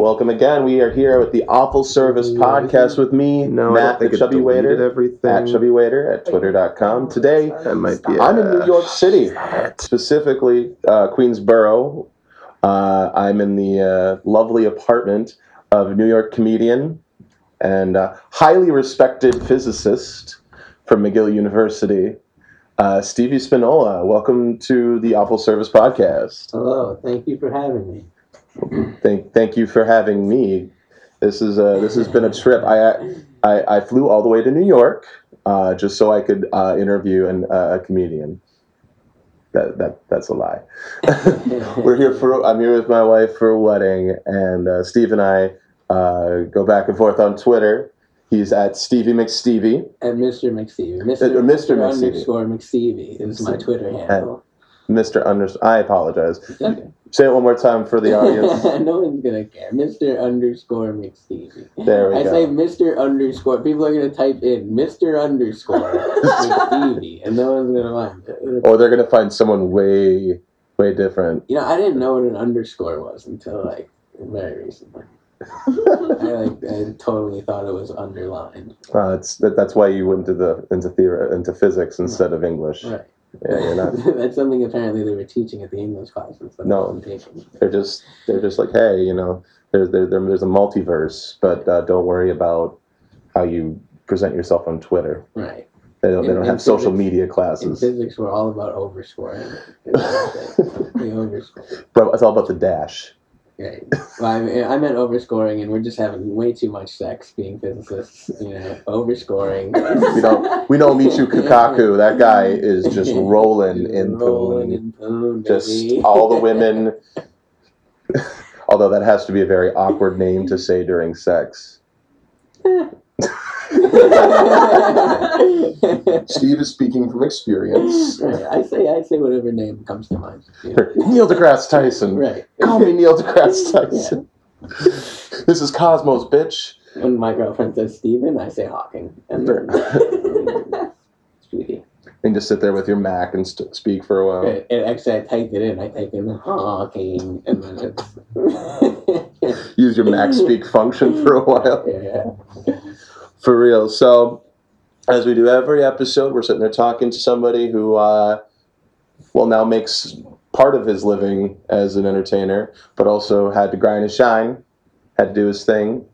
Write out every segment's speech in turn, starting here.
Welcome again. We are here with the Awful Service podcast with me, No, I Matt don't think the it Chubby deleted Waiter, everything. at Chubby Waiter at twitter.com. Today, That might be. I'm in New York City, specifically uh, Queensboro. Uh, I'm in the uh, lovely apartment of New York comedian and uh, highly respected physicist from McGill University, uh, Stevie Spinola. Welcome to the Awful Service podcast. Hello, thank you for having me. Thank, thank you for having me. This is uh, this has been a trip. I, I I flew all the way to New York uh, just so I could uh, interview an, uh, a comedian. That that that's a lie. We're here for. I'm here with my wife for a wedding, and uh, Steve and I uh, go back and forth on Twitter. He's at Stevie McStevie. And Mr. McStevie. Mr. Uh, Mr. McStevie. underscore McStevie is my Twitter handle. Mr. Under. I apologize. Okay. Say it one more time for the audience. no one's gonna care. Mr. underscore McStevie. There we go. I go. say Mr. underscore. People are gonna type in Mr. underscore McStevie, and no one's gonna mind. it. or they're gonna find someone way way different. You know, I didn't know what an underscore was until like very recently. I like I totally thought it was underlined. Uh, it's that, that's why you went into the into theory into physics instead of English. Right. Yeah, you're not. That's something apparently they were teaching at the English I No. They're just they're just like, hey, you know, there's there, there, there's a multiverse, but uh, don't worry about how you present yourself on Twitter. Right. They don't, they don't in have social physics- media In classes. physics, we're all about overscoring. Bro, it's all about the dash. Right. Well, I, mean, I meant overscoring, and we're just having way too much sex being physicists. You know, overscoring. We don't we know Michio Kaku. That guy is just rolling in rolling poon. in poon, Just baby. all the women. Although that has to be a very awkward name to say during sex. Steve is speaking from experience. right. I say I say whatever name comes to mind. you know. Neil deGrasse Tyson. Right. Call me Neil deGrasse Tyson. This is Cosmos, bitch. When my girlfriend says Steven, I say Hawking. And then, Sweetie. And just sit there with your Mac and st- speak for a while. It, it, actually, I typed it in. I typed in Hawking, and then it's. Use your Mac speak function for a while. yeah. For real. So, as we do every episode, we're sitting there talking to somebody who, uh, well, now makes part of his living as an entertainer, but also had to grind and shine, had to do his thing.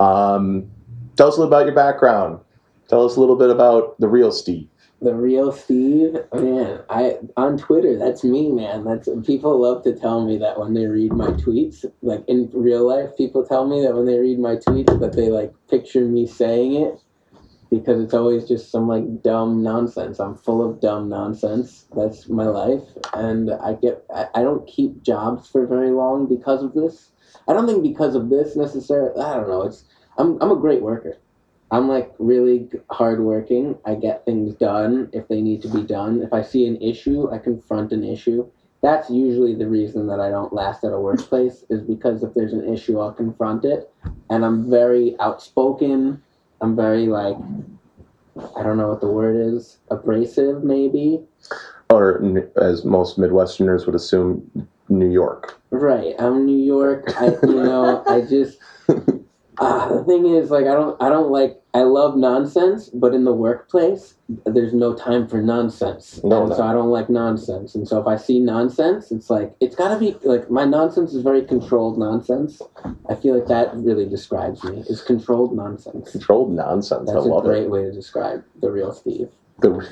Um, tell us a little about your background. Tell us a little bit about the real Steve. The real Steve, man. I on Twitter, that's me, man. That's people love to tell me that when they read my tweets, like in real life, people tell me that when they read my tweets, that they like picture me saying it because it's always just some like dumb nonsense. I'm full of dumb nonsense. That's my life, and I get I, I don't keep jobs for very long because of this. I don't think because of this necessarily. I don't know. It's I'm I'm a great worker. I'm like really hardworking. I get things done if they need to be done. If I see an issue, I confront an issue. That's usually the reason that I don't last at a workplace is because if there's an issue, I'll confront it. And I'm very outspoken. I'm very like I don't know what the word is, abrasive maybe. Or, as most Midwesterners would assume, New York. Right. I'm New York. I you know, I just uh, the thing is like I don't I don't like I love nonsense, but in the workplace there's no time for nonsense. No, and no. so I don't like nonsense. And so if I see nonsense, it's like it's got to be like my nonsense is very controlled nonsense. I feel like that really describes me. Is controlled nonsense. Controlled nonsense. That's I a great it. way to describe the real Steve. The,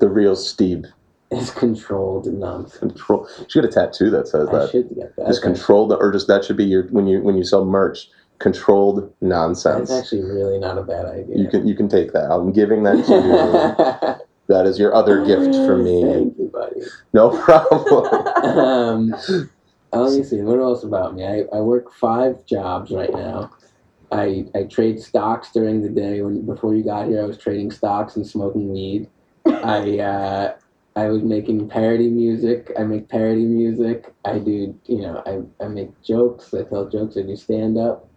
the real Steve. Is controlled nonsense. Control. You should get a tattoo that says I that. should get that. Just controlled, or just that should be your when you when you sell merch. Controlled nonsense. That's actually really not a bad idea. You can you can take that. I'm giving that to you. that is your other gift for me. Thank you, buddy. No problem. Um, let me see. What else about me? I, I work five jobs right now. I I trade stocks during the day. When before you got here, I was trading stocks and smoking weed. I uh, I was making parody music. I make parody music. I do, you know, I, I make jokes. I tell jokes. I do stand up.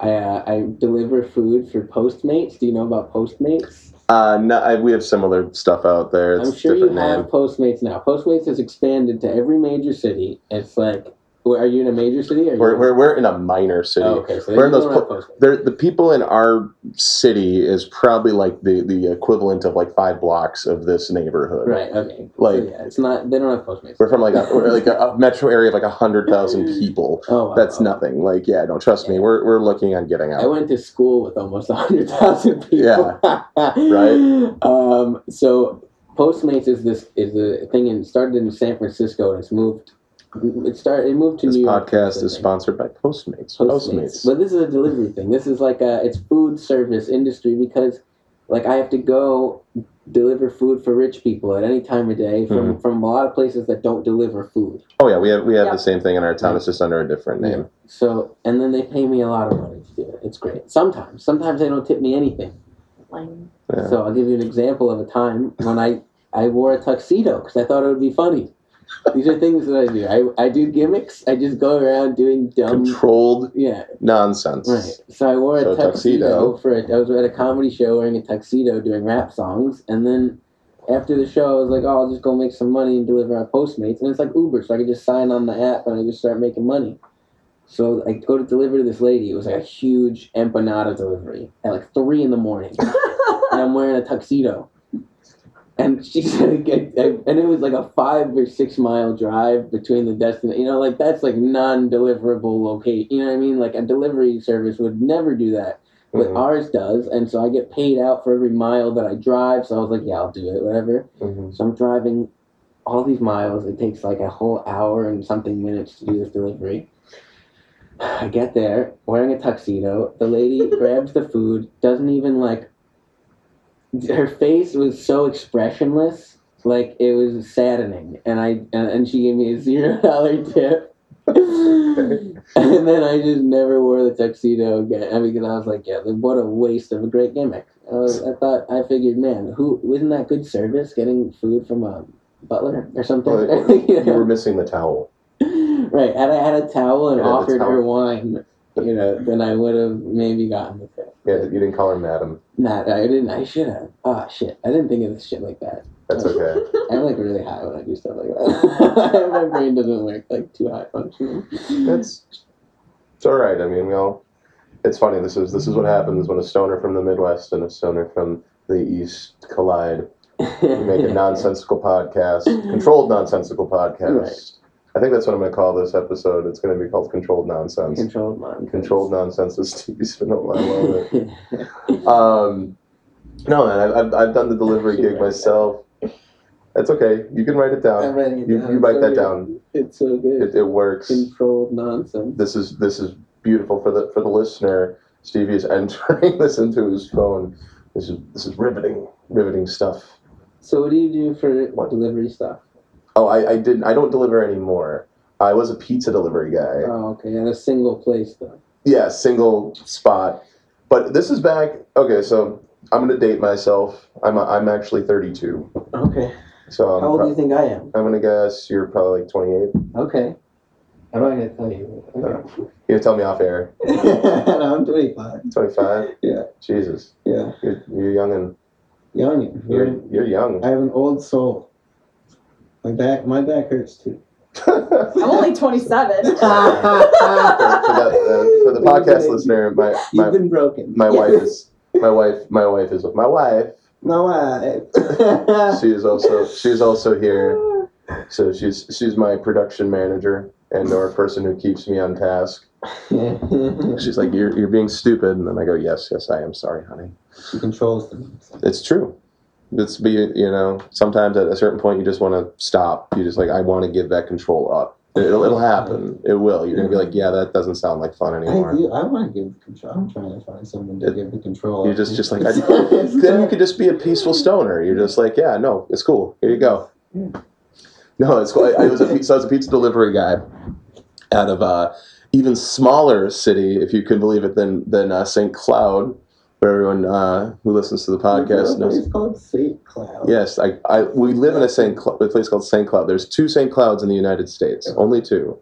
I, uh, I deliver food for Postmates. Do you know about Postmates? Uh, no, I, we have similar stuff out there. It's I'm sure you different have. Postmates now. Postmates has expanded to every major city. It's like, are you in a major city? Or We're, we're, we're in a minor city. Oh, okay, so we're in those po- the people in our city is probably like the, the equivalent of like five blocks of this neighborhood. Right. Okay. Like- so, yeah, it's not. They don't have Postmates. We're from like a, like a, a metro area of like a hundred thousand people. Oh, wow, That's wow. nothing. Like, yeah, don't trust me. We're, we're looking on getting out. I went to school with almost hundred thousand people. Yeah. right. Um, so Postmates is this is a thing and started in San Francisco and it's moved. It started. It moved to This New York. podcast is sponsored by Postmates. Postmates. Postmates. But this is a delivery thing. This is like a it's food service industry because like I have to go deliver food for rich people at any time of day from Mm-hmm. from a lot of places that don't deliver food. Oh yeah, we have we have Yeah. the same thing in our town. It's just under a different name. So and then they pay me a lot of money to do it. It's great. Sometimes sometimes they don't tip me anything. Yeah. So I'll give you an example of a time when I I wore a tuxedo because I thought it would be funny. These are things that I do. I, I do gimmicks. I just go around doing dumb. Controlled Yeah, nonsense. right. So I wore a So tuxedo, tuxedo. for a, I was at a comedy show wearing a tuxedo doing rap songs, and then after the show I was like, oh, I'll just go make some money and deliver on Postmates, and it's like Uber, so I could just sign on the app and I just start making money. So I go to deliver to this lady. It was like a huge empanada delivery at like three in the morning and I'm wearing a tuxedo. And she said, get, and it was like a five or six mile drive between the destination. You know, like that's like non deliverable location. You know what I mean? Like a delivery service would never do that, but Mhm. ours does. And so I get paid out for every mile that I drive. So I was like, yeah, I'll do it, whatever. Mhm. So I'm driving all these miles. It takes like a whole hour and something minutes to do this delivery. I get there wearing a tuxedo. The lady grabs the food, doesn't even like. Her face was so expressionless, like it was saddening, and I and, she gave me a zero dollar tip. and then I just never wore the tuxedo again. I mean, because I was like, yeah, what a waste of a great gimmick. I, was, I thought I figured, man, who wasn't that good service getting food from a butler or something? Well, You You know? were missing the towel. right. Had I had a towel and offered her wine, you know, then I would have maybe gotten the tip. Yeah, you didn't call her madam. Not, I didn't. I should have. Oh shit. I didn't think of this shit like that. That's okay. I'm like really high when I do stuff like that. My brain doesn't work like too high functioning. That's it's all right. I mean, we all. It's funny. This is this is what happens when a stoner from the Midwest and a stoner from the East collide. We make a nonsensical podcast, controlled nonsensical podcast. Right. I think that's what I'm going to call this episode. It's going to be called Controlled Nonsense. Controlled mind. Controlled Nonsense is Steve Spinola. I love it. Um, no, man, I've, I've, done the delivery gig myself. That's okay. You can write it down. I'm writing it You, down. you write It's that so down. It's so good. It, it works. Controlled nonsense. This is this is beautiful for the for the listener. Stevie is entering this into his phone. This is this is riveting, riveting stuff. So what do you do for What? delivery stuff? Oh, I, I didn't. I don't deliver anymore. I was a pizza delivery guy. Oh, okay. At a single place though. Yeah, single spot. But this is back. Okay, so I'm gonna date myself. I'm I'm actually 32. Okay. So I'm, How old do you think I am? I'm gonna guess you're probably like 28. Okay. I'm not gonna tell you. Okay. You're gonna tell me off air. no, I'm 25. 25. Yeah. Jesus, Yeah. you're, you're young and Young. you're you're young. I have an old soul. My back, my back hurts too. I'm only 27. for, that, uh, for the podcast listener, my You've been broken. my wife is my wife my wife is my wife. My wife. She is also she's also here. So she's she's my production manager and or person who keeps me on task. She's like, "You're you're being stupid," and then I go, "Yes, yes, I am sorry, honey." she controls them. It's true. It's be you know sometimes at a certain point you just want to stop. You just like I want to give that control up. It'll it'll happen. It will. You're gonna be like, yeah, that doesn't sound like fun I anymore. do. I want to give the control. I'm trying to find someone to give the control. You're just just like I, then you could just be a peaceful stoner. You're just like, yeah, no, it's cool. Here you go. No, it's cool. I, I was a so I was a pizza delivery guy out of uh, even smaller city, if you can believe it, than than uh, St. Cloud, for everyone uh, who listens to the podcast knows. It's called St. Cloud. Yes, I, I we live in a Saint Cl- a place called Saint Cloud. There's two Saint Clouds in the United States, only two.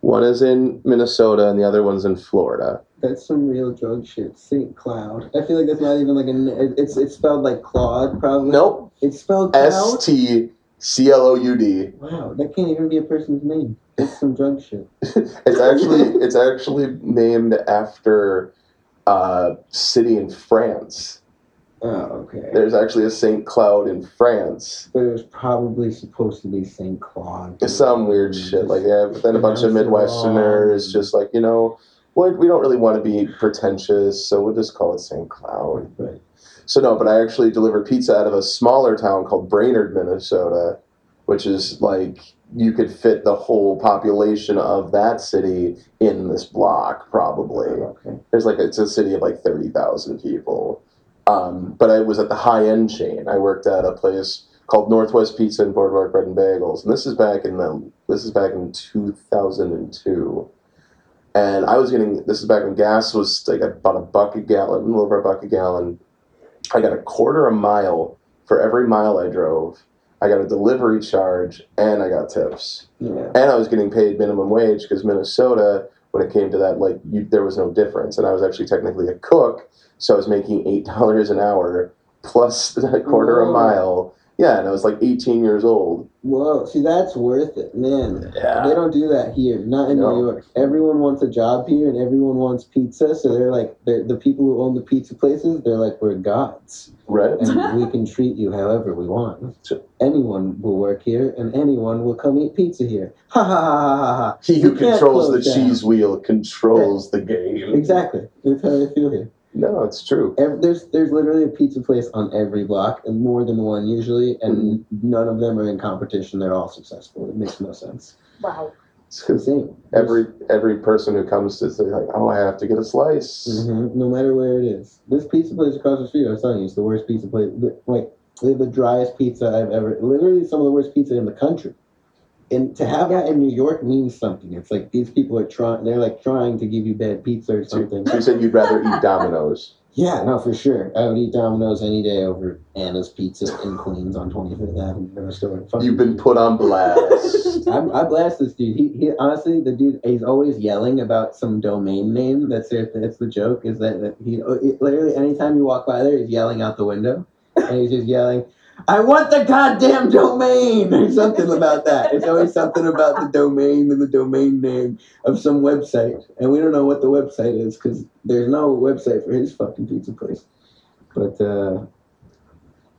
One is in Minnesota, and the other one's in Florida. That's some real drug shit. St. Cloud. I feel like that's not even like an. it- It's it's spelled like Claude, probably. Nope, It's spelled S. T C L O U D. Wow, that can't even be a person's name. It's some drug shit. It's actually it's actually named after a city in France. Oh, okay. There's actually a Saint Cloud in France. But it was probably supposed to be St. Claude. It's some weird shit like that. But then a bunch of Midwesterners just like you know, what we don't really want to be pretentious, so we'll just call it Saint Cloud. Right. So no, but I actually delivered pizza out of a smaller town called Brainerd, Minnesota, which is like you could fit the whole population of that city in this block, probably. Okay. There's like it's a city of like thirty thousand people. Um, but I was at the high end chain. I worked at a place called Northwest Pizza and Boardwalk Bread and Bagels, and this is back in the this is back in two thousand and two. And I was getting this is back when gas was like about a buck a gallon, a little over a buck a gallon. I got a quarter a mile for every mile I drove. I got a delivery charge and I got tips Yeah. and I was getting paid minimum wage because Minnesota, when it came to that, like you, there was no difference, and I was actually technically a cook, so I was making eight dollars an hour plus a quarter a mile. Yeah, and I was like 18 years old. Whoa, see, that's worth it, man. Yeah. They don't do that here, not in No. New York. Everyone wants a job here, and everyone wants pizza. So they're like, they're, the people who own the pizza places, they're like, we're gods, Right? and we can treat you however we want. Sure. Anyone will work here, and anyone will come eat pizza here. Ha ha ha ha ha ha. He who controls the down. cheese wheel controls the game. Exactly. That's how I feel here. No, it's true. Every, there's there's literally a pizza place on every block, and more than one usually, and Mm-hmm. none of them are in competition. They're all successful. It makes no sense. Wow. It's insane. Every every person who comes to say like, oh, I have to get a slice. hmm No matter where it is. This pizza place across the street, I was telling you, it's the worst pizza place. the- Like, they have the driest pizza I've ever. Literally, some of the worst pizza in the country. And to have that in New York means something. It's like these people are trying. They're like trying to give you bad pizza or something. so you said you'd rather eat Domino's. Yeah, no, for sure. I would eat Domino's any day over Anna's Pizza in Queens on 25th Avenue, You've been put on blast. I, I blast this dude. He, he honestly, the dude, he's always yelling about some domain name. That's their, that's the joke. Is that, that he it, literally anytime you walk by there, he's yelling out the window, and he's just yelling, "I want the goddamn domain" or something about that. It's always something about the domain and the domain name of some website, and we don't know what the website is because there's no website for his fucking pizza place. But uh,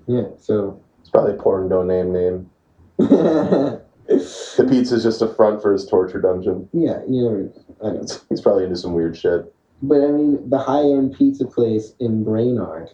yeah, so. It's probably a porn domain name. The pizza's just a front for his torture dungeon. Yeah, you know, I know. He's probably into some weird shit. But I mean, the high end pizza place in Brainerd.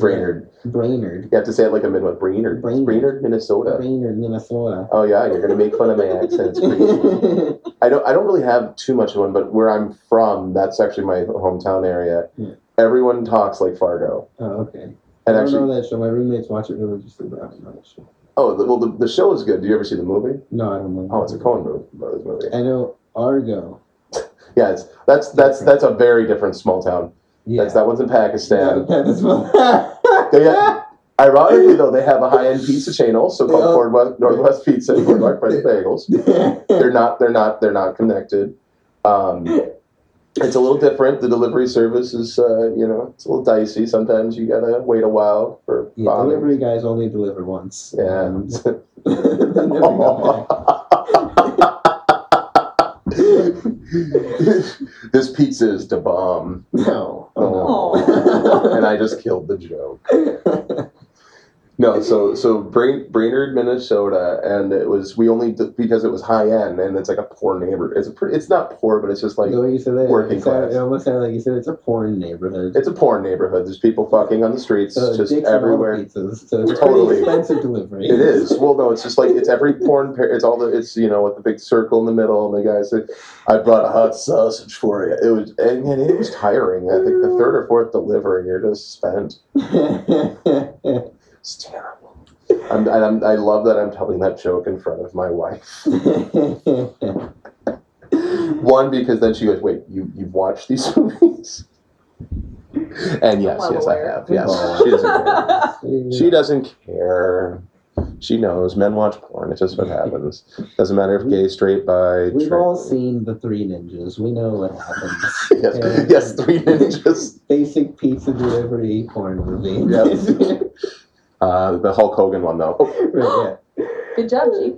Brainerd. Brainerd. You have to say it like a Midwest. Brainerd. Brainerd. Brainerd, Minnesota. Brainerd, Minnesota. Oh yeah, you're gonna make fun of my accent. It's pretty- I don't. I don't really have too much of one, but where I'm from, that's actually my hometown area. Yeah. Everyone talks like Fargo, oh, okay. I and don't actually, know that show. My roommates watch it religiously, but I don't know that show. oh, the, well, the, the show is good. Do you ever see the movie? No, I don't know. Oh, it's a Coen Brothers movie. I know Argo. Yeah, it's that's that's that's a very different small town. Yeah. That's that one's in Pakistan. Yeah, that's what- They have- ironically, though, they have a high-end pizza chain also called all- Northwest, Northwest Pizza and Bread and Bagels. They're not. They're not. They're not connected. Um, it's a little different. The delivery service is, uh, you know, it's a little dicey. Sometimes you gotta wait a while for yeah, bombing. delivery guys only deliver once. Yeah. and they never go back. this pizza is the bomb, No. Oh. and I just killed the joke. No, so so Brain, Brainerd, Minnesota, and it was we only because it was high end and it's like a poor neighborhood. It's a pretty, it's not poor, but it's just like the way you said that, working it, sounded, class. it almost sounded like you said it's a porn neighborhood. it's a poor neighborhood. There's people fucking on the streets, So just dicks and all the everywhere. pizzas. So it's Totally. expensive delivery. It is. Well, no, it's just like it's every porn. Pair, it's all the. It's you know with the big circle in the middle, and the guy said, "I brought a hot sausage for you." It was and, and it was tiring. I think the third or fourth delivery, you're just spent. It's terrible. I'm, I'm, I love that I'm telling that joke in front of my wife. One because then she goes, "Wait, you you've watched these movies?" and yes, Well yes, I have. Yes, oh, she doesn't care. She doesn't care. She knows men watch porn. It's just what happens. Doesn't matter if gay, straight, bi. We've trans. all seen the Three Ninjas. We know what happens. yes, Yeah. yes, three ninjas. Basic pizza delivery porn movie. Yep. Uh, the Hulk Hogan one though. Oh. Good job, Chief.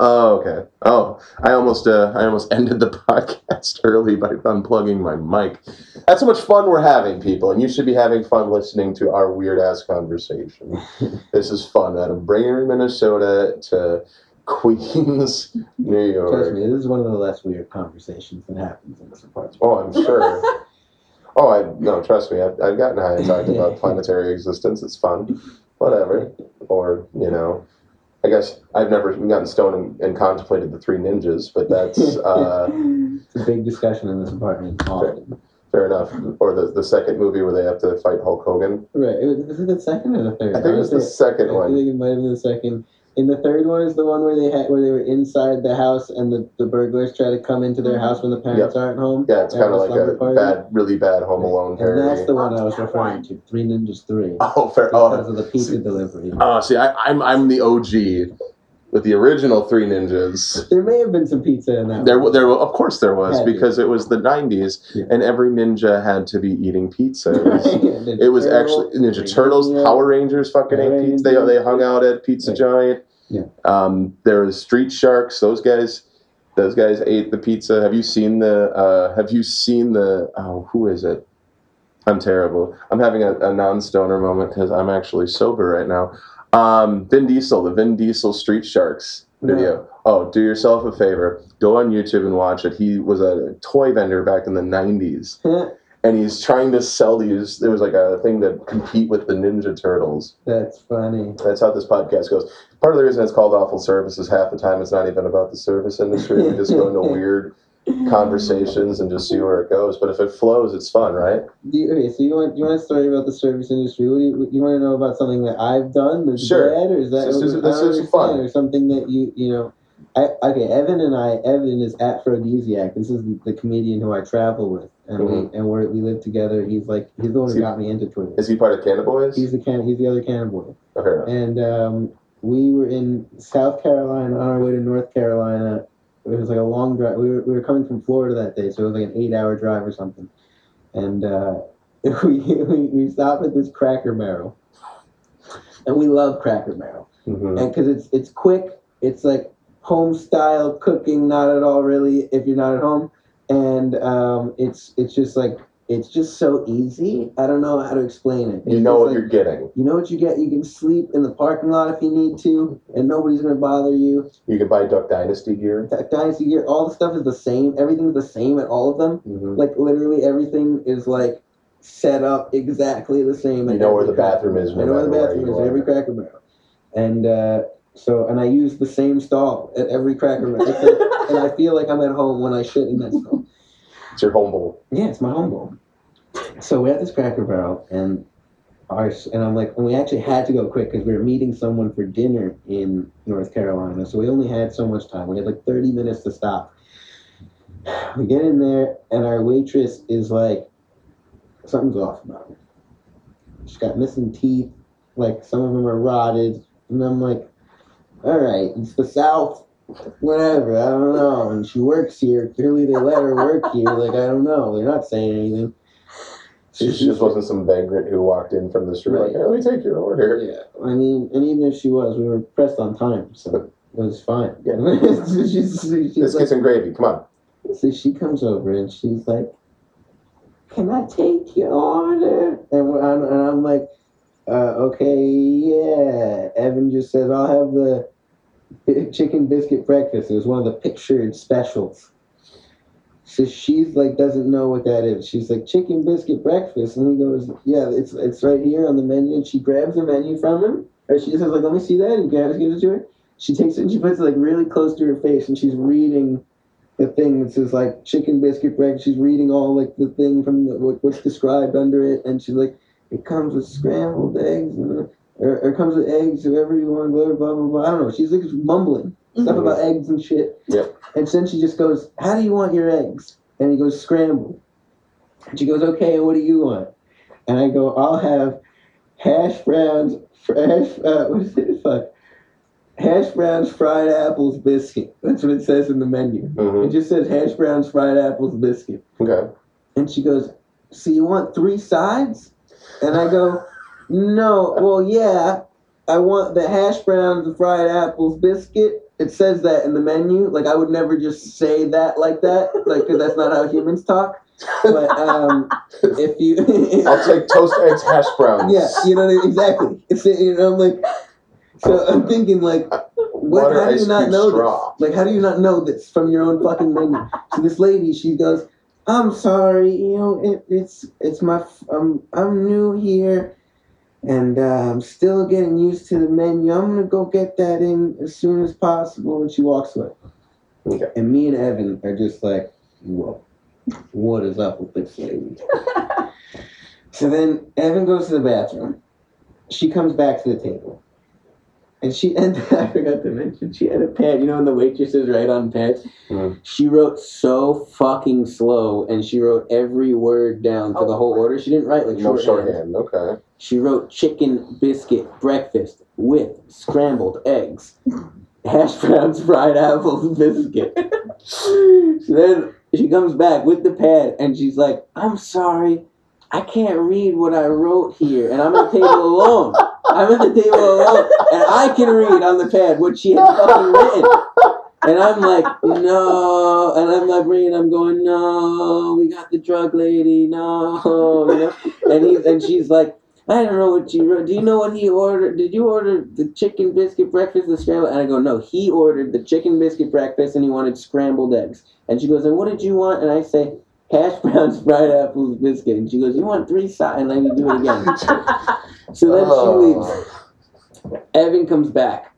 oh, okay. Oh, I almost, uh, I almost ended the podcast early by unplugging my mic. That's how much fun we're having, people, and you should be having fun listening to our weird ass conversation. this is fun. Out of Brainerd, Minnesota to Queens, New York. Trust me, this is one of the less weird conversations that happens in this apartment. Oh, I'm sure. Oh, I no, trust me. I've, I've gotten high and talked about planetary existence. It's fun, whatever. Or you know, I guess I've never gotten stoned and, and contemplated the three ninjas, but that's uh, It's a big discussion in this apartment often. fair enough. Or the the second movie where they have to fight Hulk Hogan. Right. It was, was it the second or the third? I think it was the second I one. think it might have been the second. And the third one is the one where they had where they were inside the house and the, the burglars try to come into their mm-hmm. house when the parents aren't home. Yeah, it's kind of like a bad, really bad Home Alone And parody. that's the one I was referring to. Three Ninjas Three. oh, fair. Oh, Because of the pizza delivery. oh, see, I, I'm I'm the OG with the original Three Ninjas. There may have been some pizza in that. There, one. there, of course, there was Had to. because it was the '90s, Yeah. and every ninja had to be eating pizza. It was, it was actually Ninja Turtles, Power Rangers, fucking Power ate pizza. They, Rangers. they hung out at Pizza. Giant. Yeah. Um, there was Street Sharks. Those guys, those guys ate the pizza. Have you seen the? Uh, have you seen the? Oh, who is it? I'm terrible. I'm having a, a non-stoner moment because I'm actually sober right now. Um, Vin Diesel, the Vin Diesel Street Sharks No. video. Oh, do yourself a favor. Go on YouTube and watch it. He was a toy vendor back in the 90s. And he's trying to sell these. There was like a thing to compete with the Ninja Turtles. That's funny. That's how this podcast goes. Part of the reason it's called Awful Service is half the time it's not even about the service industry. We just go into weird conversations and just see where it goes. But if it flows, it's fun, right? Do you, okay, so you want you want a story about the service industry? What do you, you want to know about something that I've done that's Sure. bad, or is that This is- this is fun. or something that you you know? I, okay, Evan and I. Evan is Aphrodisiac. This is the, the comedian who I travel with, and Mhm. we and we we live together. He's like he's the one Is who he- got me into Twitter. Is he part of Boys? He's the can. He's the other cannon boy. Okay. And um, we were in South Carolina on our way to North Carolina. It was like a long drive. We were, we were coming from Florida that day, so it was like an eight hour drive or something. And uh, we, we, we stopped at this Cracker Barrel. And we love Cracker Barrel. Mhm. And because it's, it's quick, it's like home style cooking, not at all really if you're not at home. And um, it's, it's just like, it's just so easy. I don't know how to explain it. You know what like- you're getting. you know what you get? You can sleep in the parking lot if you need to, and nobody's gonna bother you. You can buy Duck Dynasty gear. That Dynasty gear, all the stuff is the same. Everything's the same at all of them. Mhm. Like literally everything is like set up exactly the same. You know where the bathroom is. I know where the bathroom is every. Cracker Barrel, and uh, so and I use the same stall at every Cracker Barrel, It's and I feel like I'm at home when I shit in that stall. It's your home bowl. Yeah, it's my home bowl. So we're at this Cracker Barrel, and our and I'm like, and we actually had to go quick because we were meeting someone for dinner in North Carolina. So we only had so much time. We had like 30 minutes to stop. We get in there, and our waitress is like, something's off about her. She's got missing teeth. Like some of them are rotted, and I'm like, all right, it's the South whatever, I don't know. And she works here. Clearly, they let her work here. Like, I don't know. They're not saying anything. She she just wasn't some vagrant who walked in from the street like, "Hey, let me take your order. Yeah, I mean, and even if she was, we were pressed on time, so it was fine. Yeah. She's, she's Biscuits like, and gravy. Come on. so she comes over and she's like, "Can I take your order?" And, we're, I'm, and I'm like, uh, "Okay, yeah." Evan just says, "I'll have the chicken biscuit breakfast." It was one of the pictured specials. So she's like doesn't know what that is. She's like chicken biscuit breakfast, and he goes, "Yeah, it's it's right here on the menu." And she grabs the menu from him, or she just says like, "Let me see that," and grabs gives it to her. She takes it and she puts it like really close to her face, and she's reading the thing that says like chicken biscuit breakfast. She's reading all like the thing from the, what, what's described under it, and she's like, "It comes with scrambled eggs." And, or, or comes with eggs, whoever you want, blah, blah, blah, blah. I don't know. She's like mumbling stuff Mhm. about eggs and shit. Yep. And then she just goes, How do you want your eggs? And he goes, Scrambled. And she goes, okay, what do you want? And I go, I'll have hash browns, hash, uh, what is it? Fuck. Hash browns, fried apples, biscuit. That's what it says in the menu. hmm It just says hash browns, fried apples, biscuit. Okay. And she goes, So you want three sides? And I go, No, well, yeah. I want the hash browns, the fried apples, biscuit. It says that in the menu. Like, I would never just say that like that, like, because that's not how humans talk. But um, if you. I'll take toast, eggs, hash browns. Yeah, you know, exactly. It's, you know, I'm like, so I'm thinking, like, what, Water, how do ice you not cube, know straw. this? Like, how do you not know this from your own fucking menu? So this lady, she goes, "I'm sorry, you know, it, it's it's my I'm I'm new here, and uh, I'm still getting used to the menu. I'm gonna go get that in as soon as possible." And she walks away. Okay. And me and Evan are just like, "Whoa, what is up with this lady?" so then Evan goes to the bathroom. She comes back to the table. And she and I forgot to mention she had a pad. You know when the waitresses write on pads? Mm. She wrote so fucking slow, and she wrote every word down for the whole order. She didn't write like No shorthand. shorthand. Okay. She wrote chicken biscuit breakfast with scrambled eggs, hash browns, fried apples, biscuit. so then she comes back with the pad and she's like, I'm sorry, I can't read what I wrote here, and I'm at the table alone. I'm at the table alone, and I can read on the pad what she had fucking written. And I'm like, no. And I'm like, reading, I'm going, no, we got the drug lady, no. You know? And he's and she's like, I don't know what you wrote. Do you know what he ordered? Did you order the chicken biscuit breakfast, the scrambled? And I go, no, he ordered the chicken biscuit breakfast and he wanted scrambled eggs. And she goes, and what did you want? And I say, hash browns, fried apples, biscuit. And she goes, you want three sides? And let me do it again. So then she oh. leaves. Oh. Evan comes back,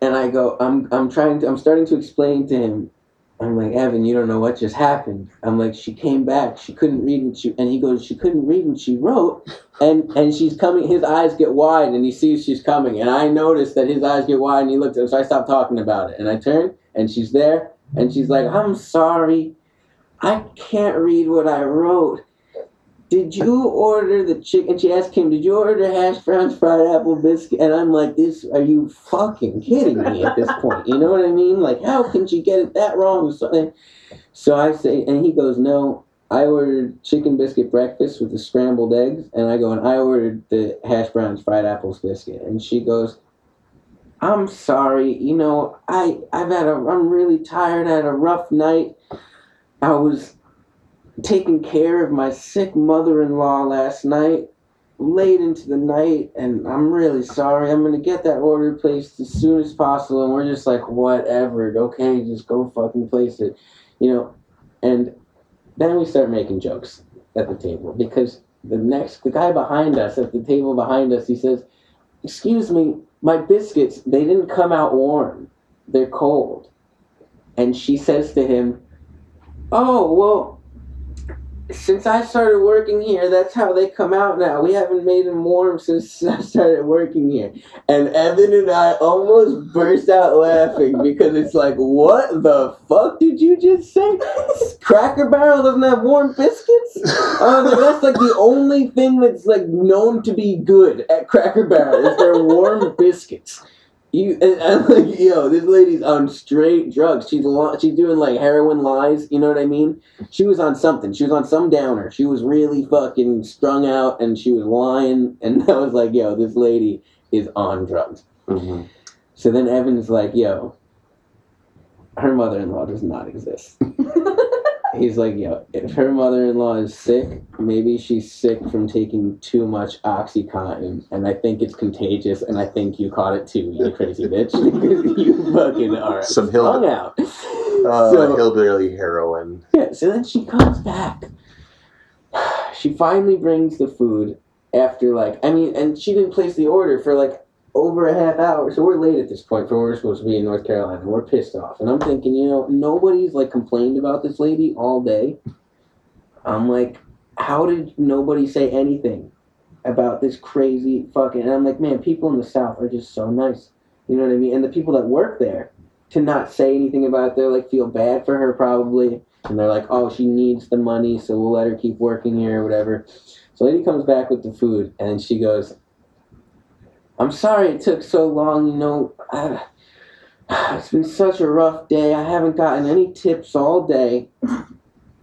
and I go, I'm, I'm trying to, I'm starting to explain to him. I'm like, Evan, you don't know what just happened. I'm like, she came back, she couldn't read what she, and he goes, she couldn't read what she wrote, and and she's coming. His eyes get wide, and he sees she's coming, and I notice that his eyes get wide, and he looks at her, so I stop talking about it, and I turn, and she's there, and she's like, I'm sorry, I can't read what I wrote. Did you order the chicken? She asked him, "Did you order hash browns, fried apple biscuit?" And I'm like, "This? Are you fucking kidding me at this point? You know what I mean? Like, how can she get it that wrong?" So, so I say, and he goes, "No, I ordered chicken biscuit breakfast with the scrambled eggs." And I go, "And I ordered the hash browns, fried apples biscuit." And she goes, "I'm sorry. You know, I I've had a I'm really tired. I had a rough night. I was." taking care of my sick mother-in-law last night late into the night and i'm really sorry. I'm gonna get that order placed as soon as possible and we're just like whatever okay just go fucking place it you know? And then we start making jokes at the table because the next the guy behind us at the table behind us he says excuse me my biscuits they didn't come out warm. They're cold. And she says to him oh well since I started working here, that's how they come out now. We haven't made them warm since I started working here. And Evan and I almost burst out laughing because it's like, what the fuck did you just say? Cracker Barrel doesn't have warm biscuits? I that's like the only thing that's like known to be good at Cracker Barrel is their warm biscuits. You and I'm like, yo, this lady's on straight drugs. She's lo- she's doing like heroin lies. You know what I mean? She was on something. She was on some downer. She was really fucking strung out, and she was lying. And I was like, yo, this lady is on drugs. Mhm. So then Evan's like, yo, her mother-in-law does not exist. He's like, yo, if her mother-in-law is sick, maybe she's sick from taking too much OxyContin, and I think it's contagious, and I think you caught it too, you crazy bitch, you fucking are Some hill- strung out. Uh, So- hillbilly heroin. yeah, so then she comes back. She finally brings the food after like I mean, and she didn't place the order for like over a half hour. So we're late at this point from where we're supposed to be in North Carolina. We're pissed off, and I'm thinking, you know, nobody's like complained about this lady all day. I'm like, how did nobody say anything about this crazy fucking? And I'm like, man, people in the South are just so nice. You know what I mean? And the people that work there to not say anything about it, they're like feel bad for her probably. And they're like, oh, she needs the money, so we'll let her keep working here or whatever. So lady comes back with the food, and she goes, I'm sorry it took so long. You know, I, it's been such a rough day. I haven't gotten any tips all day.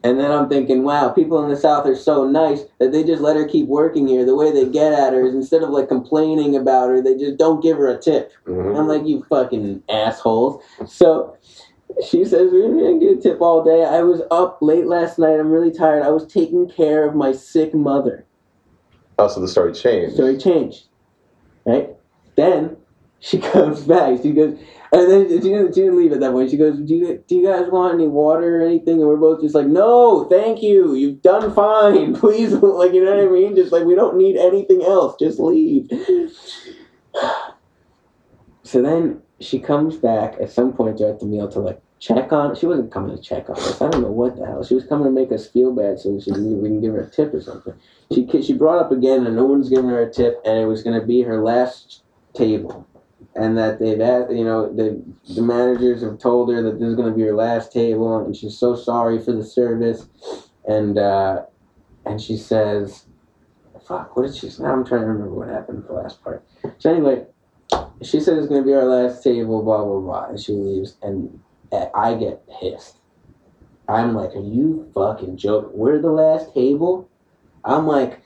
And then I'm thinking, wow, people in the South are so nice that they just let her keep working here. The way they get at her is instead of like complaining about her, they just don't give her a tip. Mhm. I'm like, you fucking assholes. So she says, we didn't get a tip all day. I was up late last night. I'm really tired. I was taking care of my sick mother. Oh, so the story changed. Story changed. Right? Then she comes back. She goes, and then she didn't, she didn't leave at that point. She goes, do you, do you guys want any water or anything? And we're both just like, no, thank you. You've done fine. Please, like, you know what I mean? Just like, we don't need anything else. Just leave. So then she comes back at some point throughout the meal to like check on. She wasn't coming to check on us. I don't know what the hell. She was coming to make us feel bad so she we can give her a tip or something. She she brought up again and no one's giving her a tip and it was going to be her last table, and that they've had you know the the managers have told her that this is going to be her last table and she's so sorry for the service, and uh, and she says, "Fuck, what did she say?" Now I'm trying to remember what happened the last part. So anyway she said it's gonna be our last table, blah blah blah, and she leaves, and I get pissed. I'm like, are you fucking joking? We're the last table. I'm like,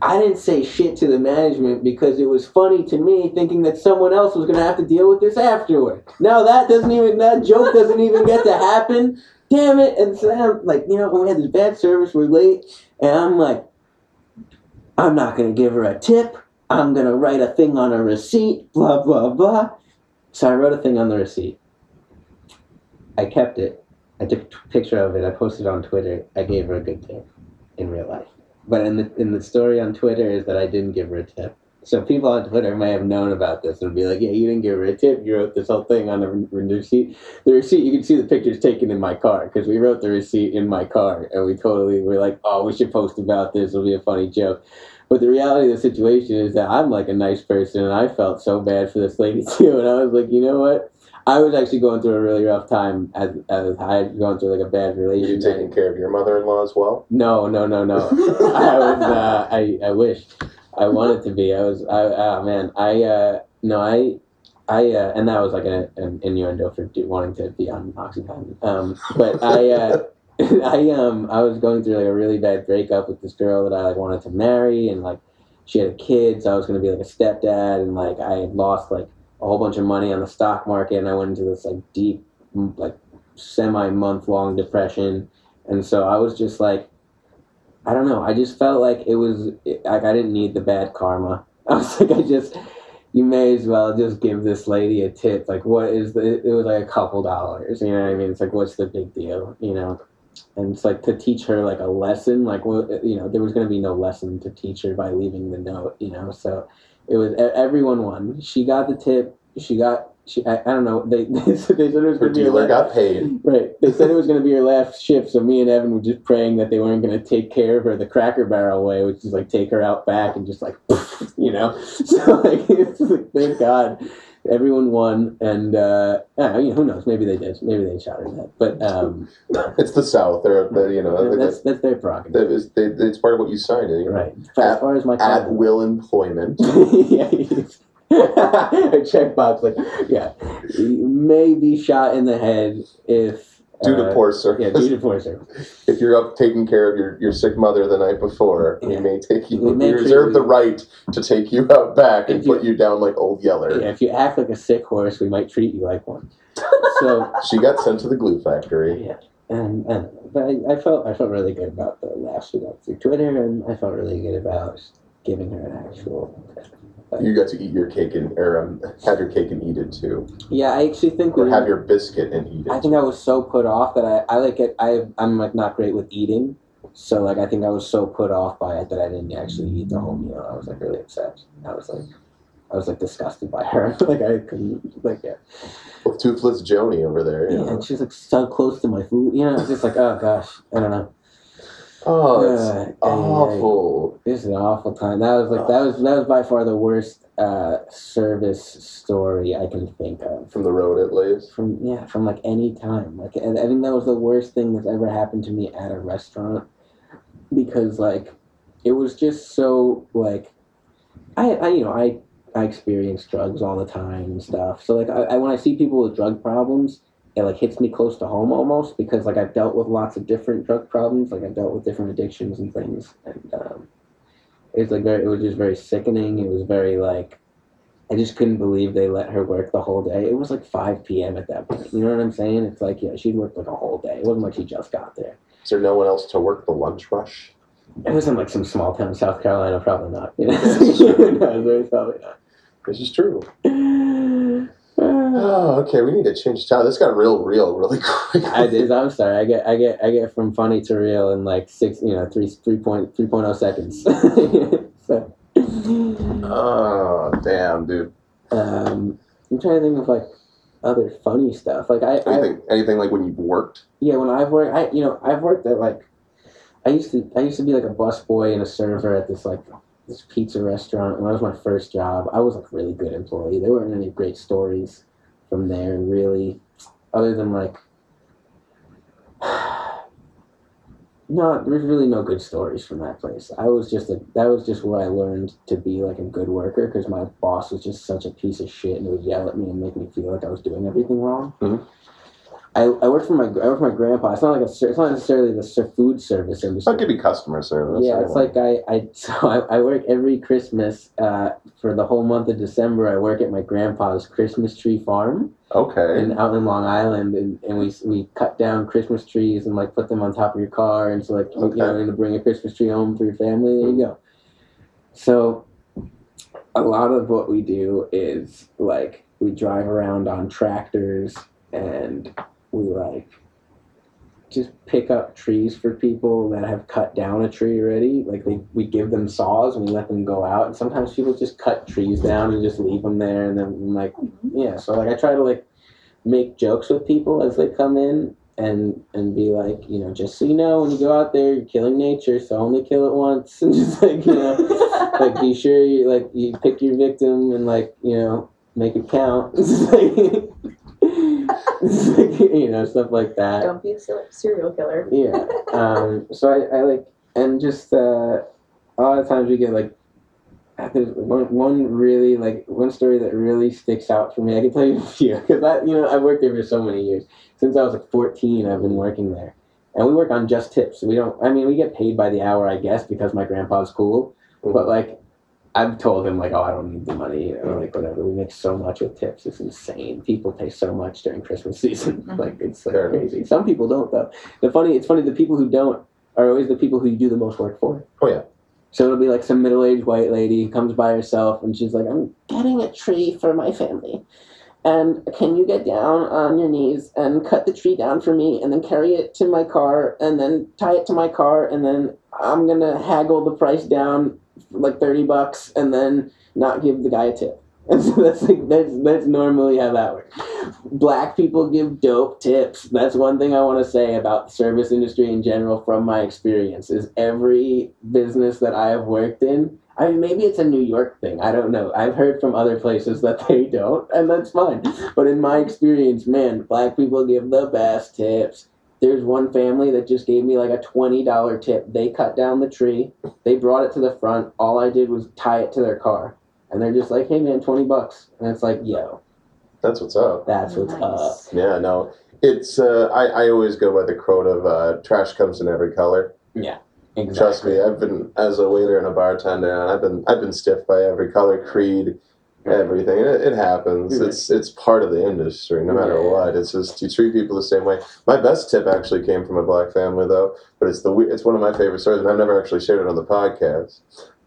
I didn't say shit to the management because it was funny to me, thinking that someone else was gonna have to deal with this afterward. Now that doesn't even that joke doesn't even get to happen. Damn it! And so I'm like, you know, when we had this bad service, we're late, and I'm like, I'm not gonna give her a tip. I'm gonna write a thing on a receipt, blah blah blah. So I wrote a thing on the receipt. I kept it. I took a picture of it. I posted it on Twitter. I gave her a good tip in real life. But in the in the story on Twitter is that I didn't give her a tip. So people on Twitter may have known about this and be like, "Yeah, you didn't give her a tip. You wrote this whole thing on the re- receipt. The receipt, you can see the pictures taken in my car because we wrote the receipt in my car, and we totally were like, "Oh, we should post about this. It'll be a funny joke." But the reality of the situation is that I'm like a nice person, and I felt so bad for this lady too. And I was like, you know what? I was actually going through a really rough time as, as I had gone through like a bad Were you relationship. taking care of your mother-in-law as well? No, no, no, no. I was. Uh, I. I wish. I wanted to be. I was. I. Oh man. I. Uh, no. I. I. Uh, and that was like a, an innuendo for do, wanting to be on OxyContin. Um. But I. Uh, I um. I was going through like a really bad breakup with this girl that I like wanted to marry, and like she had a kid, so I was gonna be like a stepdad, and like I had lost like a whole bunch of money on the stock market, and I went into this like deep, like semi month long depression, and so I was just like. I don't know. I just felt like it was like I didn't need the bad karma. I was like, I just, you may as well just give this lady a tip. Like, what is the? It was like a couple dollars. You know what I mean? It's like, what's the big deal? You know. And it's like to teach her like a lesson. Like, well, you know, there was gonna be no lesson to teach her by leaving the note. You know, so it was everyone won. She got the tip. She got. She. I, I don't know. They they said, they said it was gonna be a dealer got paid. Right. They said it was going to be her last shift, so me and Evan were just praying that they weren't going to take care of her the Cracker Barrel way, which is like take her out back and just like, you know. So like, it's like thank God, everyone won, and uh, I know, who knows? Maybe they did. Maybe they shot her dead. But um, It's the South. They're, they're you know, that's that's their prerogative. is, they, it's part of what you signed. You know, Right. As far as my At will employment. yeah. checkbox like yeah, you may be shot in the head if Due to uh, poor service. Yeah, due to poor service. if you're up taking care of your, your sick mother the night before, we Yeah. may take you. We may We treat reserve the you- right to take you out back and If you- put you down like old Yeller. Yeah, if you act like a sick horse, we might treat you like one. So She got sent to the glue factory. yeah, and, and but I, I felt I felt really good about the laughs we got through Twitter, and I felt really good about giving her an actual. You got to eat your cake and or um, have your cake and eat it too, Yeah, I actually think we. have your biscuit and eat it. I think I was so put off that I, I like it. I I'm like not great with eating, so like I think I was so put off by it that I didn't actually eat the whole meal. I was like really upset. I was like, I was like disgusted by her. like I couldn't like yeah. With toothless Joni over there. You Yeah, know. and she's like so close to my food. You know, it's just like oh gosh, I don't know. Oh, it's Uh, awful. This is an awful time. That was like that was that was by far the worst uh, service story I can think of. From the road, at least. From yeah, from like any time. Like I I think that was the worst thing that's ever happened to me at a restaurant because like it was just so like I, I you know I I experience drugs all the time and stuff. So like I, I when I see people with drug problems, it like hits me close to home almost because like I've dealt with lots of different drug problems. Like I've dealt with different addictions and things, and um, it's like very it was just very sickening. It was very like I just couldn't believe they let her work the whole day. It was like five p.m. at that point. You know what I'm saying? It's like yeah, she'd worked like a whole day. It wasn't like she just got there. Is there no one else to work the lunch rush? It was in like some small town, South Carolina. Probably not. You know? no, it was probably not. This is true. Oh, okay. We need to change town. This got real, real, really quick. I did. I'm sorry. I get, I get, I get from funny to real in like six, you know, three, three point, three point oh seconds. so, Oh, damn, dude. um, I'm trying to think of like other funny stuff. Like I, I Anything, anything like when you've worked? yeah, when I've worked, I, you know, I've worked at like, I used to, I used to be like a busboy and a server at this like this pizza restaurant. When that was my first job, I was like a really good employee. There weren't any great stories from there, and really, other than like. No, there's really no good stories from that place. I was just a that was just where I learned to be like a good worker because my boss was just such a piece of shit and would yell at me and make me feel like I was doing everything wrong. Mhm. I, I worked for my I worked for my grandpa. It's not like a it's not necessarily the food service industry. I'll give you customer service. Yeah, it's like I, I so I, I work every Christmas uh, for the whole month of December. I work at my grandpa's Christmas tree farm okay. in out in Long Island, and, and we we cut down Christmas trees and like put them on top of your car, and so like you- you know, to bring a Christmas tree home for your family. There you go. So, a lot of what we do is like we drive around on tractors and we like just pick up trees for people that have cut down a tree already. Like they, we give them saws and we let them go out. And sometimes people just cut trees down and just leave them there. And then I'm like, mm-hmm. yeah. So like I try to like make jokes with people as they come in and and be like, you know, just so you know, when you go out there, you're killing nature, so only kill it once. And just like you know, like be sure you like you pick your victim and like you know make it count. It's like, it's like, you know stuff like that. Don't be a serial killer. Yeah. Um, so I, I like, and just uh, a lot of times we get like, there's one, one really like one story that really sticks out for me. I can tell you a few because I, you know, I've worked there for so many years. Since I was like 14, I've been working there, and we work on just tips. We don't. I mean, we get paid by the hour, I guess, because my grandpa's cool. But like, I've told him like, oh, I don't need the money, you know, like whatever. We make so much with tips. It's insane. People pay so much during Christmas season. Mhm. like it's like Fair enough. crazy. Some people don't though. The funny, it's funny. The people who don't are always the people who you do the most work for. Oh, yeah. So it'll be like some middle-aged white lady comes by herself and she's like, "I'm getting a tree for my family." And can you get down on your knees and cut the tree down for me and then carry it to my car and then tie it to my car and then I'm gonna haggle the price down like 30 bucks and then not give the guy a tip. And so that's like that's that's normally how that works. Black people give dope tips. That's one thing I want to say about the service industry in general from my experience is every business that I have worked in. I mean, maybe it's a New York thing. I don't know. I've heard from other places that they don't, and that's fine. But in my experience, man, black people give the best tips. There's one family that just gave me like a twenty dollar tip. They cut down the tree. They brought it to the front. All I did was tie it to their car, and they're just like, "Hey, man, twenty bucks." And it's like, "Yo, That's what's up. that's what's up." Yeah, no. It's, uh, I, I always go by the quote of uh, trash comes in every color. Exactly. Trust me, I've been as a waiter and a bartender, and I've been I've been stiff by every color, creed, everything. It, it happens. It's it's part of the industry, no matter Yeah. what. It's just you treat people the same way. My best tip actually came from a black family though, but it's the it's one of my favorite stories, and I've never actually shared it on the podcast.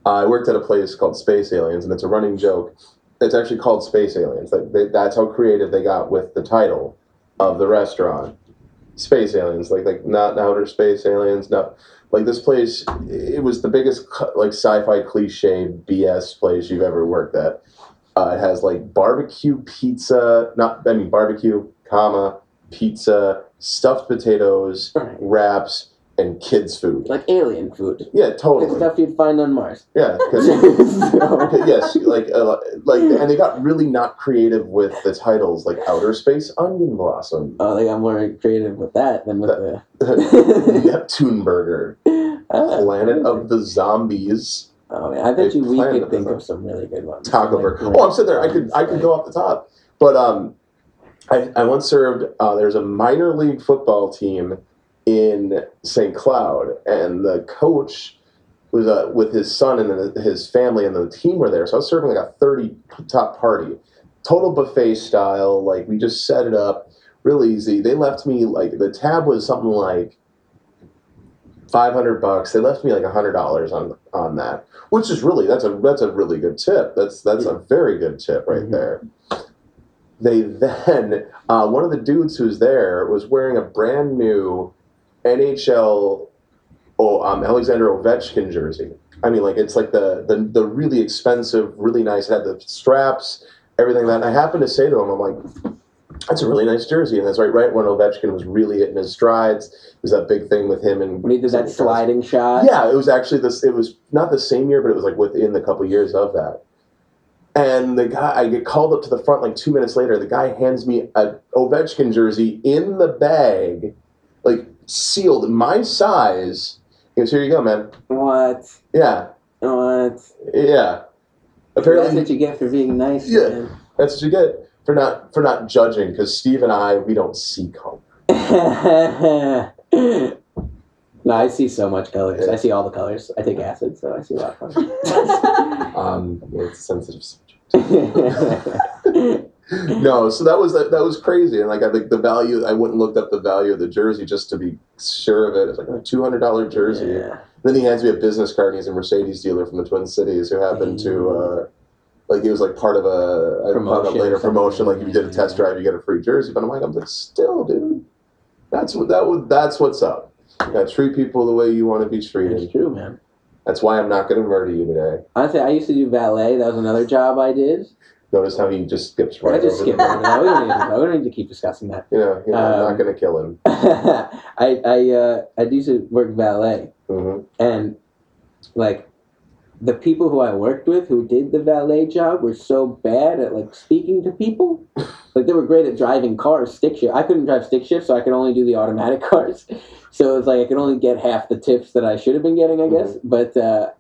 I worked at a place called Space Aliens, and it's a running joke. It's actually called Space Aliens. Like they, that's how creative they got with the title of the restaurant. Space aliens, like like not outer space aliens, no like this place. It was the biggest like sci-fi cliche BS place you've ever worked at. Uh, it has like barbecue pizza, not I mean barbecue, comma pizza, stuffed potatoes, Right. wraps, and kids food. like alien food. Yeah, totally. stuff you'd find on Mars. Yeah, 'cause- So- yes, like uh, like, and they got really not creative with the titles, like Outer Space Onion Blossom, Oh, they got more creative with that than with the Neptune Burger, Ah, Planet of the Zombies, Oh man, I bet you we could think of some really good ones. Taco Like, Burger. Oh, I'm sitting there. I could I could go off the top, but um, I I once served. Uh, there's a minor league football team in St. Cloud, and the coach was uh, with his son and his family, and the team were there. So I was serving like a 30 top party, total buffet style. Like we just set it up real easy. They left me like the tab was something like. 500 bucks. They left me like $100 on on that which is really that's a that's a really good tip. That's that's a very good tip right Mhm. there. They then uh, one of the dudes who's there was wearing a brand new nhl oh, um, alexander ovechkin jersey. I mean like it's like the the, the really expensive really nice it had the straps everything that. And i happened to say to him i'm like that's a really nice jersey and that's right right when ovechkin was really hitting his strides it was that big thing with him and When he did that sliding shot. yeah, it was actually this. It was not the same year, but it was like within the couple years of that. And the guy, I get called up to the front like two minutes later. The guy hands me a Ovechkin jersey in the bag, like sealed, my size. He goes, "Here you go, man." What? Yeah, What? yeah. That's Apparently, what you get for being nice. Yeah. man. that's what you get for not for not judging. Because Steve and I, we don't see color. no, I see so much colors. I see all the colors. I take acid, so I see a lot of colors. Um, it's a sensitive subject. no, so that was that, that was crazy, and like I think the value. I went and looked up the value of the jersey just to be sure of it. It's like a two hundred dollar jersey. Yeah. Then he hands me a business card, and he's a Mercedes dealer from the Twin Cities who happened to, uh, like, he was like part of a, a part of Promotion later promotion. Like, if you did a test drive, you get a free jersey. But I'm like, I'm like, still, dude, that's what that would that's what's up. You gotta treat people the way you want to be treated. It's true, man. That's why I'm not going to murder you today. Honestly, I used to do valet. That was another job I did. Notice how he just skips right I just skipped over that. We don't, need to, we don't need to keep discussing that. You know, you know I'm Um, not going to kill him. I I uh, I used to work valet, hmm and like the people who I worked with who did the valet job were so bad at like speaking to people. Like they were great at driving cars, stick shift. I couldn't drive stick shift, so I could only do the automatic cars. So it's like I could only get half the tips that I should have been getting, I guess. But uh,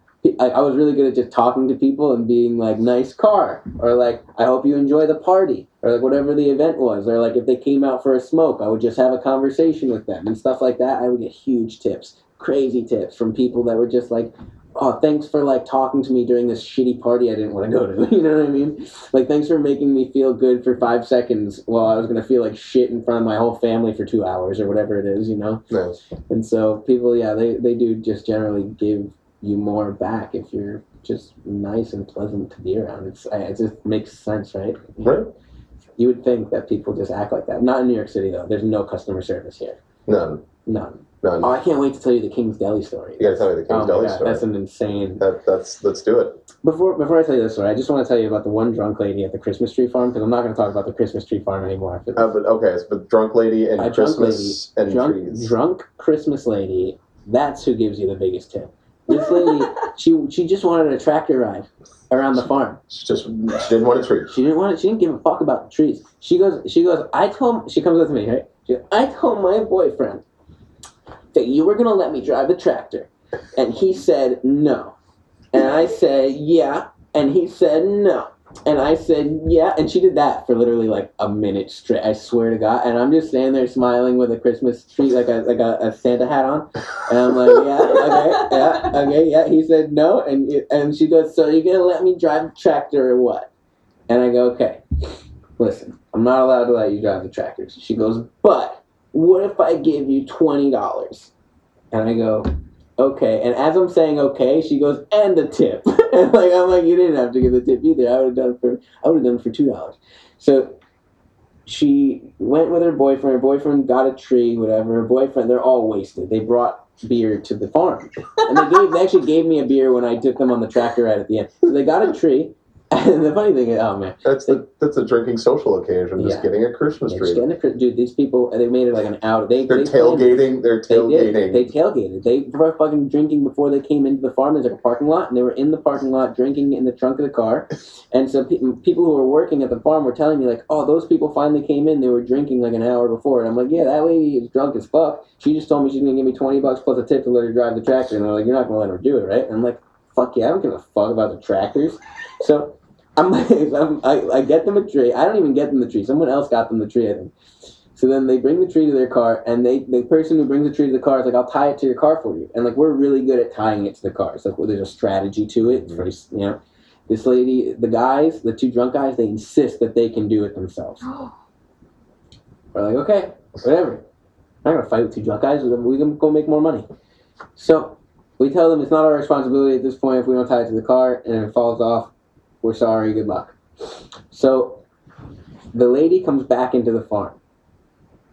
I, I was really good at just talking to people and being like, "Nice car," or like, "I hope you enjoy the party," or like whatever the event was, or like if they came out for a smoke, I would just have a conversation with them and stuff like that. I would get huge tips, crazy tips from people that were just like, "Oh, thanks for like talking to me during this shitty party I didn't want to go to." You know what I mean? Like, thanks for making me feel good for five seconds while I was gonna feel like shit in front of my whole family for two hours or whatever it is, you know. No. And so people, yeah, they, they do just generally give you more back if you're just nice and pleasant to be around. It's it just makes sense, right? Right? You would think that people just act like that. Not in New York City though. There's no customer service here. None. None. None. Oh, I can't wait to tell you the King's Deli story. You got to tell me the King's oh Deli God, story. that's an insane. That, that's let's do it. Before before I tell you this story, I just want to tell you about the one drunk lady at the Christmas tree farm because I'm not going to talk about the Christmas tree farm anymore. After this. Uh, but okay, so but drunk lady and A Christmas and drunk, trees. drunk Christmas lady. That's who gives you the biggest tip. This lady, she she just wanted a tractor ride around the farm. She just she didn't want a treat. She didn't want it. She didn't give a fuck about the trees. She goes. She goes. I told. She comes up to me. Right. She goes, I told my boyfriend that you were gonna let me drive the tractor, and he said no. And I said yeah, and he said no. And I said yeah, and she did that for literally like a minute straight. I swear to God. And I'm just standing there smiling with a Christmas tree, like a like a, a Santa hat on, and I'm like, yeah, okay, yeah, okay, yeah. He said no, and and she goes, so you're gonna let me drive the tractor or what? And I go, okay, listen, I'm not allowed to let you drive the tractors. She goes, but what if I give you twenty dollars? And I go, okay. And as I'm saying okay, she goes, and a tip. and like I'm like, you didn't have to give the tip either. I would have done it for I would have done for two dollars. So she went with her boyfriend. Her boyfriend got a tree, whatever. Her boyfriend, they're all wasted. They brought beer to the farm, and they gave they actually gave me a beer when I took them on the tractor ride at the end. So they got a tree. And the funny thing is, oh man, That's the that's a drinking social occasion. Just Yeah. getting a Christmas yeah, tree. getting a, dude, these people, they made it like an out. They They're they planned- tailgating. They're They tailgating. did. They tailgated. They were fucking drinking before they came into the farm. There's like a parking lot, and they were in the parking lot drinking in the trunk of the car. And so pe- people who were working at the farm were telling me like, "Oh, those people finally came in. They were drinking like an hour before." And I'm like, "Yeah, that lady is drunk as fuck. She just told me she's gonna give me twenty bucks plus a tip to let her drive the tractor." And they're like, "You're not gonna let her do it, right?" And I'm like, "Fuck yeah, I don't give a fuck about the tractors." So. I'm like, I'm, I, I get them a tree. I don't even get them the tree. Someone else got them the tree, I think. So then they bring the tree to their car, and they the person who brings the tree to the car is like, "I'll tie it to your car for you." And like we're really good at tying it to the car. It's like well, there's a strategy to it. It's mm-hmm. very, you know, this lady, the guys, the two drunk guys, they insist that they can do it themselves. We're like, okay, whatever. I'm not gonna fight with two drunk guys. We can go make more money. So we tell them it's not our responsibility at this point if we don't tie it to the car and it falls off. We're sorry. Good luck. So the lady comes back into the farm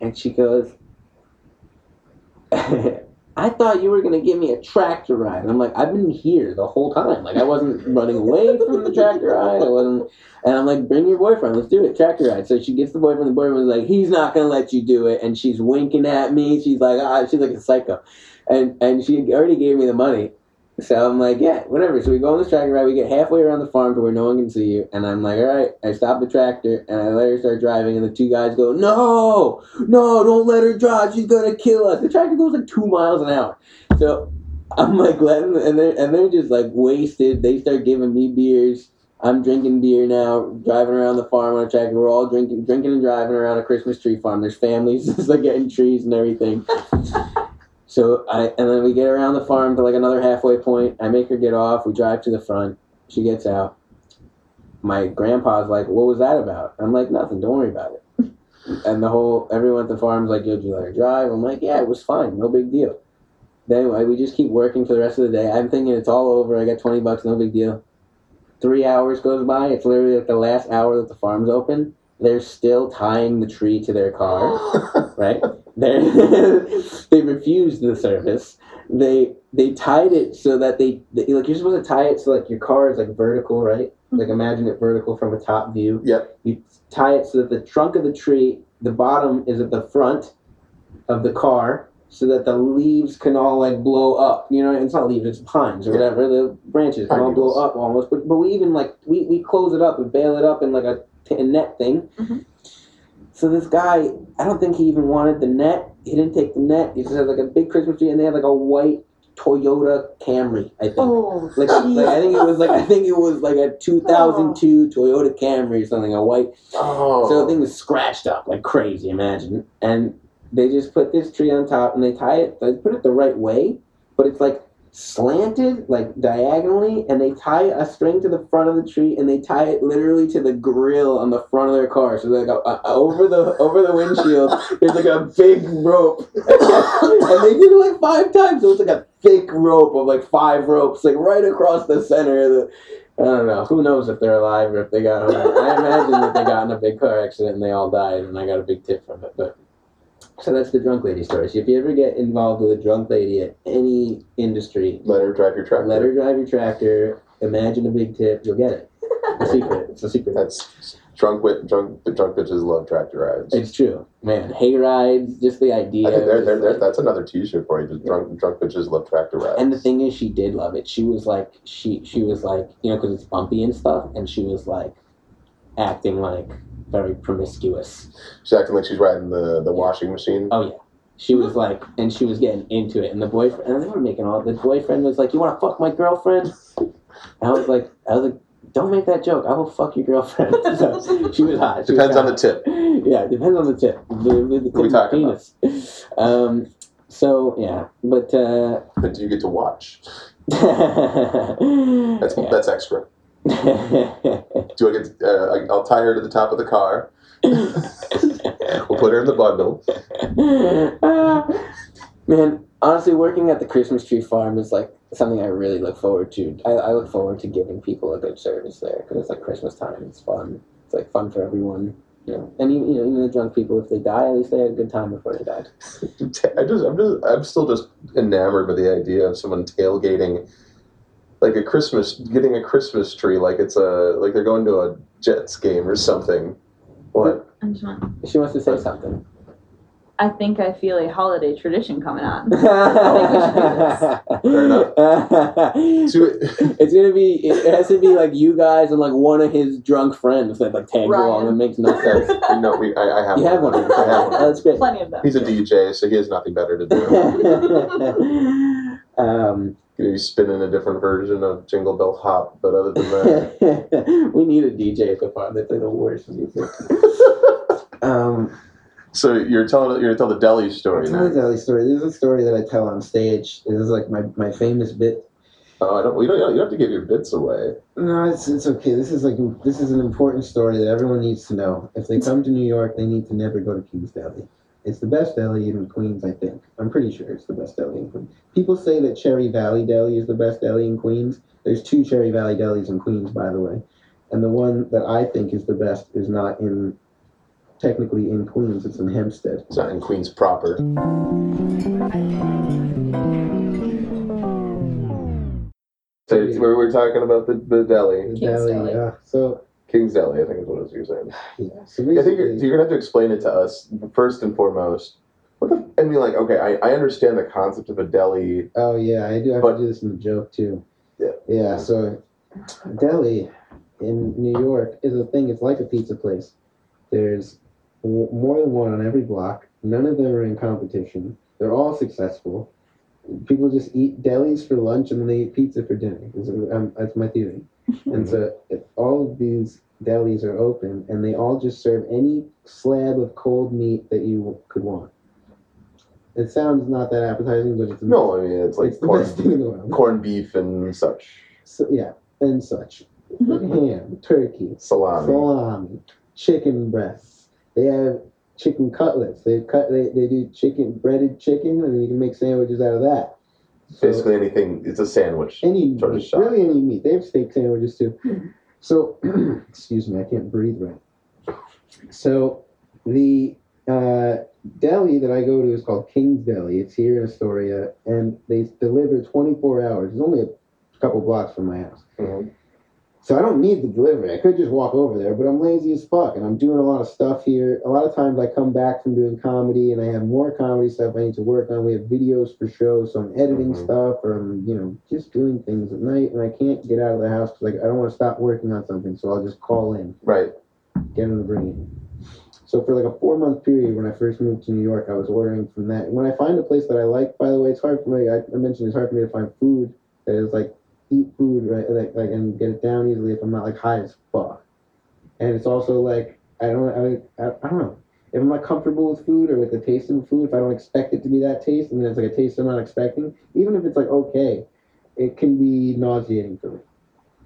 and she goes, I thought you were gonna give me a tractor ride. And I'm like, I've been here the whole time. Like I wasn't running away from the tractor ride. I wasn't and I'm like, bring your boyfriend, let's do it, tractor ride. So she gets the boyfriend, the boyfriend was like, he's not gonna let you do it, and she's winking at me. She's like, ah, she's like a psycho. And and she already gave me the money. So I'm like, yeah, whatever. So we go on this tractor ride. We get halfway around the farm to where no one can see you. And I'm like, all right. I stop the tractor and I let her start driving. And the two guys go, no, no, don't let her drive. She's gonna kill us. The tractor goes like two miles an hour. So I'm like letting, and they're and they're just like wasted. They start giving me beers. I'm drinking beer now, driving around the farm on a tractor. We're all drinking, drinking and driving around a Christmas tree farm. There's families just like getting trees and everything. So I and then we get around the farm to like another halfway point. I make her get off. We drive to the front. She gets out. My grandpa's like, "What was that about?" I'm like, "Nothing. Don't worry about it." And the whole everyone at the farm's like, "Yo, did you let her drive?" I'm like, "Yeah, it was fine. No big deal." Then anyway, we just keep working for the rest of the day. I'm thinking it's all over. I got twenty bucks. No big deal. Three hours goes by. It's literally like the last hour that the farm's open. They're still tying the tree to their car right? They they refused the service. They they tied it so that they, they like you're supposed to tie it so like your car is like vertical, right? Like mm-hmm. imagine it vertical from a top view. Yep. You tie it so that the trunk of the tree, the bottom is at the front of the car, so that the leaves can all like blow up. You know, it's not leaves, it's pines or whatever. The branches can all blow up almost. But but we even like we we close it up, we bail it up in like a, t- a net thing. Mhm. So this guy, I don't think he even wanted the net. He didn't take the net. He just had like a big Christmas tree, and they had like a white Toyota Camry. I think. Oh, Like, like I think it was like I think it was like a 2002 Toyota Camry or something, a white. Oh. So the thing was scratched up like crazy. Imagine, and they just put this tree on top, and they tie it. They put it the right way, but it's like slanted, like diagonally, and they tie a string to the front of the tree, and they tie it literally to the grill on the front of their car. So like a, a, over the over the windshield, there's like a big rope, and they did it like five times. So it's like a thick rope of like five ropes, like right across the center of the. I don't know. Who knows if they're alive or if they got home. I imagine that they got in a big car accident and they all died, and I got a big tip from it. But so that's the drunk lady story. So if you ever get involved with a drunk lady at any industry, let her drive your tractor. let her drive your tractor. Imagine a big tip. You'll get it. A secret. It's a secret. That's drunk with drunk The drunk bitches love tractor rides. It's true, man. Hay rides, just the idea. I think there, of there, just like- that's another T-shirt for you. Just drunk drunk bitches love tractor rides. And the thing is, she did love it. She was like, she she was like, you know, because it's bumpy and stuff, and she was like, acting like very promiscuous. she's acting like she's riding the, the washing machine. Oh yeah, she was like, and she was getting into it, and the boyfriend, and they were making all. The boyfriend was like, "You want to fuck my girlfriend?" And I was like, I was like, "Don't make that joke. I will fuck your girlfriend." So she was hot. She was Depends on the tip. Yeah, it depends on the tip. The, the, the What are we tip talking penis. Um. So yeah, but uh. But do you get to watch? That's yeah. that's extra. Do I get? Uh, I'll tie her to the top of the car. we'll put her in the bundle. Man, honestly, working at the Christmas tree farm is like something I really look forward to. I, I look forward to giving people a good service there because it's like Christmas time. It's fun. It's like fun for everyone. You know, and even, you know, even the drunk people, if they die, at least they had a good time before they died. I just, I'm just, I'm still just enamored by the idea of someone tailgating like a Christmas, getting a Christmas tree, like it's a like they're going to a Jets game or something. What? I just want- She wants to say something. I think I feel a holiday tradition coming on. Fair enough. It's gonna be. It has to be like you guys and like one of his drunk friends that like tags Ryan. along. It makes no sense. no, we, I, I have You have one. I have those. one. That's great. Plenty of them. He's a DJ, so he has nothing better to do. um, He's spinning a different version of Jingle Bell Hop, but other than that, we need a DJ at the farm. They play the worst music. Um, so you're telling you're telling the deli story It's not a now. deli story. This is a story that I tell on stage. This is like my, my famous bit. Oh, I don't. You don't. You don't have to give your bits away. No, it's it's okay. This is like this is an important story that everyone needs to know. If they come to New York, they need to never go to King's Deli. It's the best deli in Queens, I think. I'm pretty sure it's the best deli in Queens. People say that Cherry Valley Deli is the best deli in Queens. There's two Cherry Valley delis in Queens, by the way, and the one that I think is the best is not in technically in Queens. It's in Hempstead. It's not in Queens proper. So it's where we're talking about the, the deli, The deli, Deli. yeah. So King's Deli. I think is what you're saying. yeah. So I think you're, so you're gonna have to explain it to us first and foremost. What the? I mean, like, okay, I, I understand the concept of a deli. Oh yeah, I do have But- to do this in a joke too. Yeah. Yeah. So, deli in New York is a thing. It's like a pizza place. There's more than one on every block. None of them are in competition. They're all successful. People just eat delis for lunch and then they eat pizza for dinner. Is- um, That's my theory. And so, if all of these delis are open, and they all just serve any slab of cold meat that you could want. It sounds not that appetizing, but it's No, I mean it's like it's the best thing corn, in the world. corned beef and such, So, yeah, and such. Ham, turkey, salami. salami, chicken breasts. They have chicken cutlets. They cut. They, they do chicken breaded chicken, and you can make sandwiches out of that. So Basically anything. It's a sandwich. any sort of shop. really any meat. They have steak sandwiches too. So, excuse me, I can't breathe right. So, the uh, deli that I go to is called King's Deli. It's here in Astoria, and they deliver 24 hours. It's only a couple blocks from my house. Mhm. So I don't need the delivery. I could just walk over there, but I'm lazy as fuck, and I'm doing a lot of stuff here. A lot of times I come back from doing comedy, and I have more comedy stuff I need to work on. We have videos for shows, so I'm editing Mhm. stuff, or I'm you know just doing things at night, and I can't get out of the house because like I don't want to stop working on something, so I'll just call in, Right. get in the it. So for like a four month period when I first moved to New York, I was ordering from that. When I find a place that I like, by the way, it's hard for me. I, I mentioned it's hard for me to find food that is like eat food right like like and get it down easily if I'm not like high as fuck. And it's also like I don't I, I, I don't know if I'm not comfortable with food or with the taste of food. If I don't expect it to be that taste and then it's like a taste I'm not expecting, even if it's like okay, it can be nauseating for me.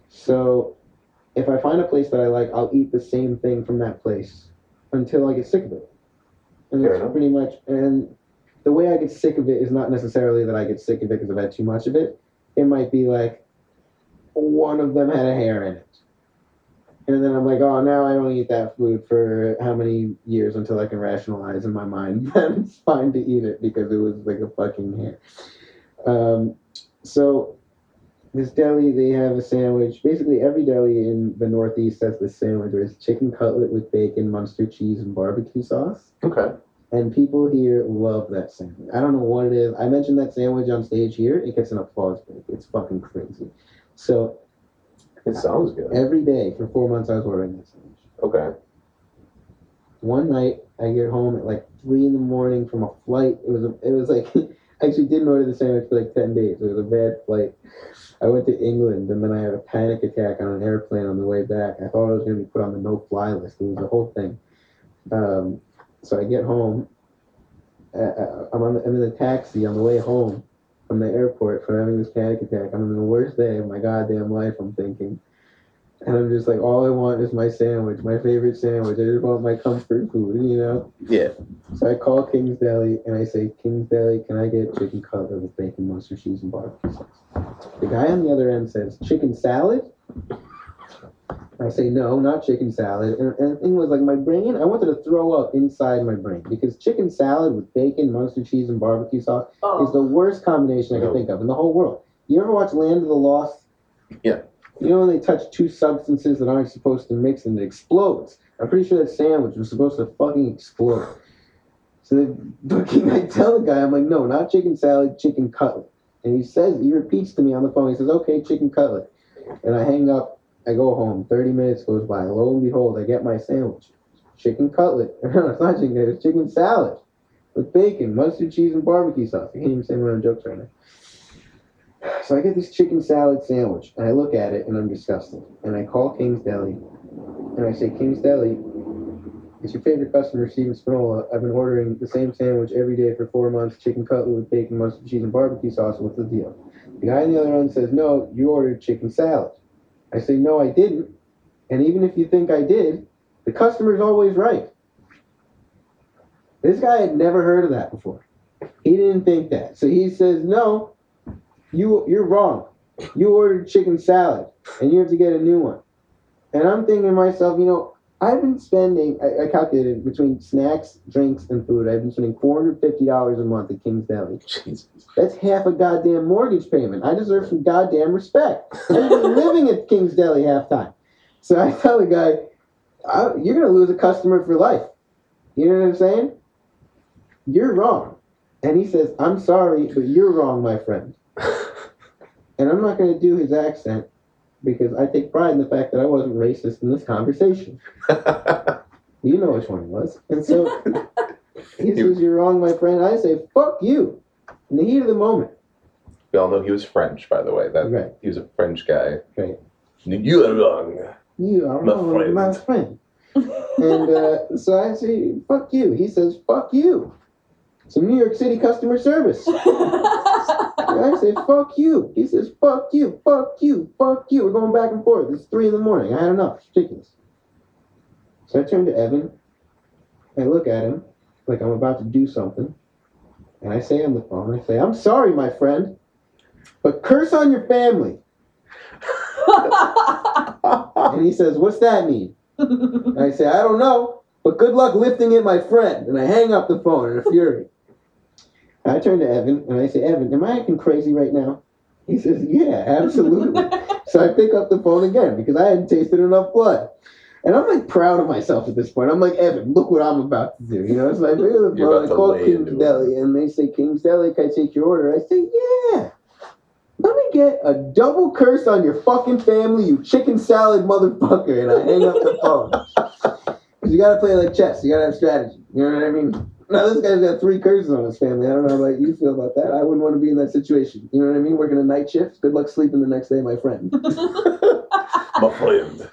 So if I find a place that I like, I'll eat the same thing from that place until I get sick of it. And Fair that's enough. pretty much and the way I get sick of it is not necessarily that I get sick of it because I've had too much of it. It might be like one of them had a hair in it. And then I'm like, oh, now I don't eat that food for how many years until I can rationalize in my mind that it's fine to eat it because it was like a fucking hair. Um, so this deli, they have a sandwich. Basically, every deli in the Northeast has this sandwich where it's chicken cutlet with bacon, Munster cheese, and barbecue sauce. Okay. And people here love that sandwich. I don't know what it is. I mentioned that sandwich on stage here. It gets an applause break. It's fucking crazy. So It sounds good. every day for four months, I was ordering that sandwich. Okay. One night, I get home at like three in the morning from a flight. It was a, it was like I actually didn't order the sandwich for like ten days. It was a bad flight. I went to England and then I had a panic attack on an airplane on the way back. I thought I was going to be put on the no-fly list. It was a whole thing. Um, so I get home. Uh, uh, I'm on. The, I'm in the taxi on the way home from the airport for having this panic attack. I'm in the worst day of my goddamn life. I'm thinking, and I'm just like, all I want is my sandwich, my favorite sandwich. I just want my comfort food, you know. Yeah. So I call King's Deli and I say, King's Deli, can I get chicken cutlet with bacon, mustard cheese, and barbecue sauce? The guy on the other end says, chicken salad? I say, no, not chicken salad. And, and the thing was, like, my brain, I wanted to throw up inside my brain because chicken salad with bacon, mustard cheese, and barbecue sauce oh. is Oh, the worst combination I No. can think of in the whole world. You ever watch Land of the Lost Yeah. You know when they touch two substances that aren't supposed to mix and it explodes. I'm pretty sure that sandwich was supposed to fucking explode. So then, fucking, I tell the guy, I'm like, no, not chicken salad, chicken cutlet. And he says, he repeats to me on the phone. He says, okay, chicken cutlet. And I hang up. I go home. 30 minutes goes by. Lo and behold, I get my sandwich. Chicken cutlet. It's not chicken. It's chicken salad with bacon, mustard, cheese, and barbecue sauce. I can't even say my own jokes right now. So I get this chicken salad sandwich, and I look at it, and I'm disgusted. And I call King's Deli, and I say, King's Deli, it's your favorite customer, Steven Spinola. I've been ordering the same sandwich every day for four months, chicken cutlet with bacon, mustard, cheese, and barbecue sauce. What's the deal? The guy on the other end says, no, you ordered chicken salad. I say, no, I didn't. And even if you think I did, the customer's always right. This guy had never heard of that before. He didn't think that. So he says, no, you, you're wrong. You ordered chicken salad, and you have to get a new one. And I'm thinking to myself, you know, I've been spending, I, I calculated between snacks, drinks, and food, I've been spending $450 a month at King's Deli. Jesus. That's half a goddamn mortgage payment. I deserve some goddamn respect. I've been living at King's Deli half time. So I tell the guy, I, you're going to lose a customer for life. You know what I'm saying? You're wrong. And he says, I'm sorry, but you're wrong, my friend. And I'm not going to do his accent because I take pride in the fact that I wasn't racist in this conversation. You know which one it was. And so he says, You're wrong, my friend. I say, Fuck you. In the heat of the moment. we all know he was French, by the way. That Right. he was a French guy. Right. You are wrong. You are My wrong, friend. my friend. and uh, so I say, Fuck you. He says, Fuck you. Some New York City customer service. And I say, fuck you. He says, fuck you, fuck you, fuck you. We're going back and forth. It's three in the morning. I had enough. It's ridiculous. So I turn to Evan. I look at him like I'm about to do something. And I say on the phone, I say, I'm sorry, my friend, but curse on your family. And he says, What's that mean? And I say, I don't know, but good luck lifting it, my friend. And I hang up the phone in a fury. I turn to Evan and I say, Evan, am I acting crazy right now? He says, Yeah, absolutely. so I pick up the phone again because I hadn't tasted enough blood. And I'm like proud of myself at this point. I'm like, Evan, look what I'm about to do. You know, it's like, look at the phone. I call lay King's. Deli and they say, King's Deli, can I take your order? I say, Yeah. Let me get a double curse on your fucking family, you chicken salad motherfucker. And I hang up the phone. 'Cause you gotta play like chess. You gotta have strategy. You know what I mean? Now this guy's got three curses on his family. I don't know how about you feel about that. I wouldn't want to be in that situation. You know what I mean? Working a night shift. Good luck sleeping the next day, my friend. My friend.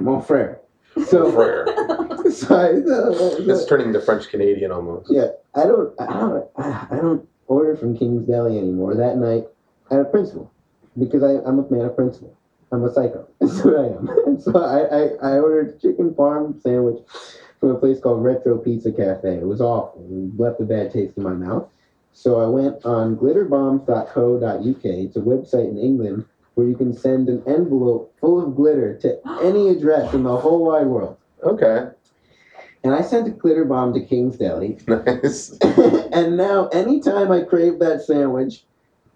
Mon frere. So, Frere. so I, uh, It's turning into French Canadian almost. yeah, I don't, I don't, I I don't order from King's Deli anymore. That night, I had a principle because I, I'm a man of principle. I'm a psycho. That's what I am. So I, I, I ordered chicken parm sandwich from a place called Retro Pizza Cafe. It was awful. It left a bad taste in my mouth. So I went on glitterbombs.co.uk. It's a website in England where you can send an envelope full of glitter to any address in the whole wide world. Okay. And I sent a glitter bomb to King's Deli. Nice. and now, anytime I crave that sandwich,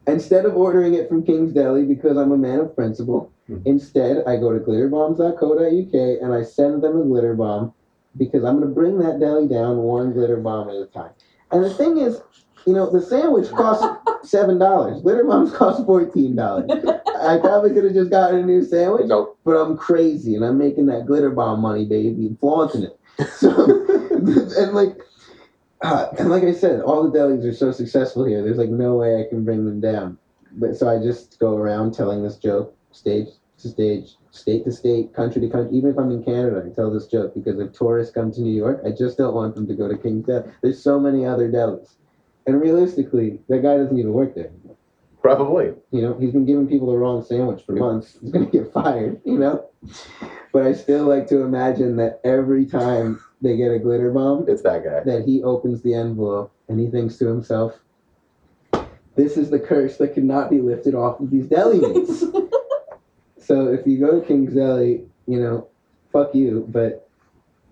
instead of ordering it from King's Deli because I'm a man of principle, Mhm. instead I go to glitterbombs.co.uk and I send them a glitter bomb because I'm going to bring that deli down one glitter bomb at a time. And the thing is, you know, the sandwich costs seven dollars. Glitter bombs cost fourteen dollars. I probably could have just gotten a new sandwich, Nope. but I'm crazy and I'm making that glitter bomb money, baby, and flaunting it. So, and like, uh, and like I said, all the delis are so successful here. There's like no way I can bring them down. But so I just go around telling this joke, stage stage, state to state, country to country. Even if I'm in Canada, I tell this joke because if tourists come to New York, I just don't want them to go to King's Deli. There's so many other delis, and realistically, that guy doesn't even work there. Probably. You know, he's been giving people the wrong sandwich for months. He's gonna get fired. You know, but I still like to imagine that every time they get a glitter bomb, It's that guy. that he opens the envelope and he thinks to himself, "This is the curse that cannot be lifted off of these deli meats." so if you go to King's Deli, you know, fuck you, but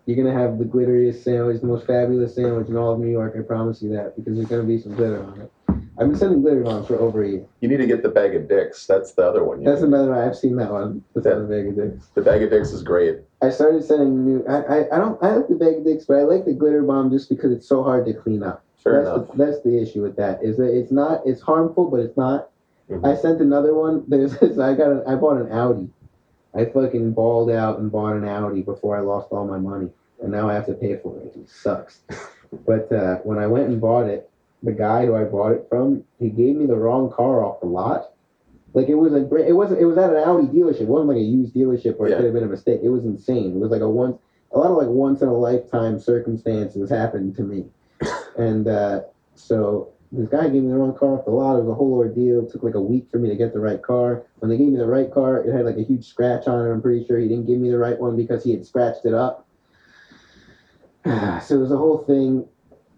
you're gonna have the glitteriest sandwich, the most fabulous sandwich in all of New York. I promise you that because there's gonna be some glitter on it. I've been sending glitter bombs for over a year. You need to get the bag of dicks. That's the other one. That's need. another one. I've seen that one. That's Yeah. the bag of dicks. the bag of dicks is great. I started sending new. I, I, I don't. I like the bag of dicks, but I like the glitter bomb just because it's so hard to clean up. Fair that's enough. The, that's the issue with that. Is that it's not. It's harmful, but it's not. Mhm. I sent another one. There's. This, I got. An, I bought an Audi. I fucking balled out and bought an Audi before I lost all my money, and now I have to pay for it. It sucks. but uh, when I went and bought it, the guy who I bought it from, he gave me the wrong car off the lot. Like it was a. bra- It wasn't. It was at an Audi dealership. It wasn't like a used dealership where Yeah. it could have been a mistake. It was insane. It was like a once. A lot of like once in a lifetime circumstances happened to me, and uh, so this guy gave me the wrong car off the lot. It was a whole ordeal. It took like a week for me to get the right car. When they gave me the right car, it had like a huge scratch on it. I'm pretty sure he didn't give me the right one because he had scratched it up. so it was a whole thing.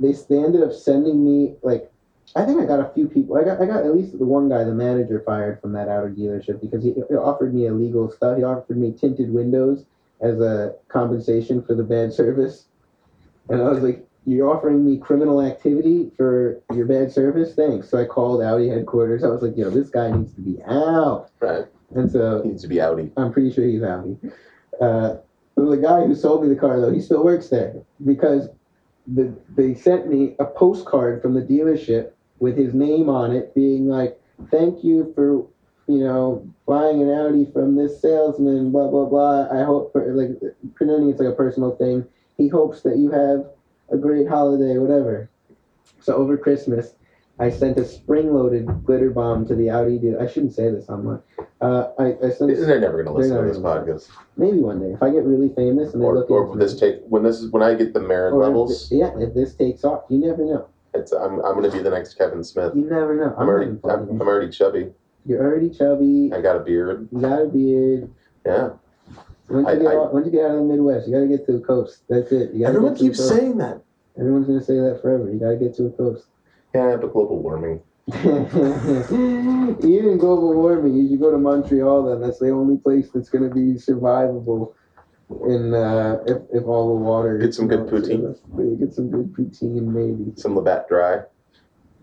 They, they ended up sending me like I think I got a few people. I got I got at least the one guy, the manager, fired from that Audi dealership because he, he offered me illegal stuff. He offered me tinted windows as a compensation for the bad service, and I was like, "You're offering me criminal activity for your bad service? Thanks." So I called Audi headquarters. I was like, "Yo, this guy needs to be out." Right. And so He needs to be outie. I'm pretty sure he's Audi. Uh, but the guy who sold me the car, though, he still works there because the, they sent me a postcard from the dealership with his name on it, being like, "Thank you for, you know, buying an Audi from this salesman." Blah blah blah. I hope, for, like, pretending it's like a personal thing. He hopes that you have a great holiday, whatever. So over Christmas, I sent a spring-loaded glitter bomb to the Audi dealer. I shouldn't say this online. Uh, I, I sent They're never going to listen to this podcast. maybe one day if I get really famous and they Or, look or this me, take when this is when I get the merit or if levels. yeah, if this takes off, you never know. It's I'm I'm going to be the next Kevin Smith. You never know. I'm already I'm. I'm already chubby. You're already chubby. I got a beard. You got a beard. Yeah. Once you I- get I- out, once you get out of the Midwest, you gotta get to the coast. That's it. You gotta Everyone get to the keeps coast. saying that. Everyone's gonna say that forever. You gotta get to the coast. Yeah, but global warming. Even global warming, you should go to Montreal. Then that's the only place that's gonna be survivable. In uh, if if all the water Get some good melts, poutine. yeah, Get some good poutine, maybe. Some Labatt Dry.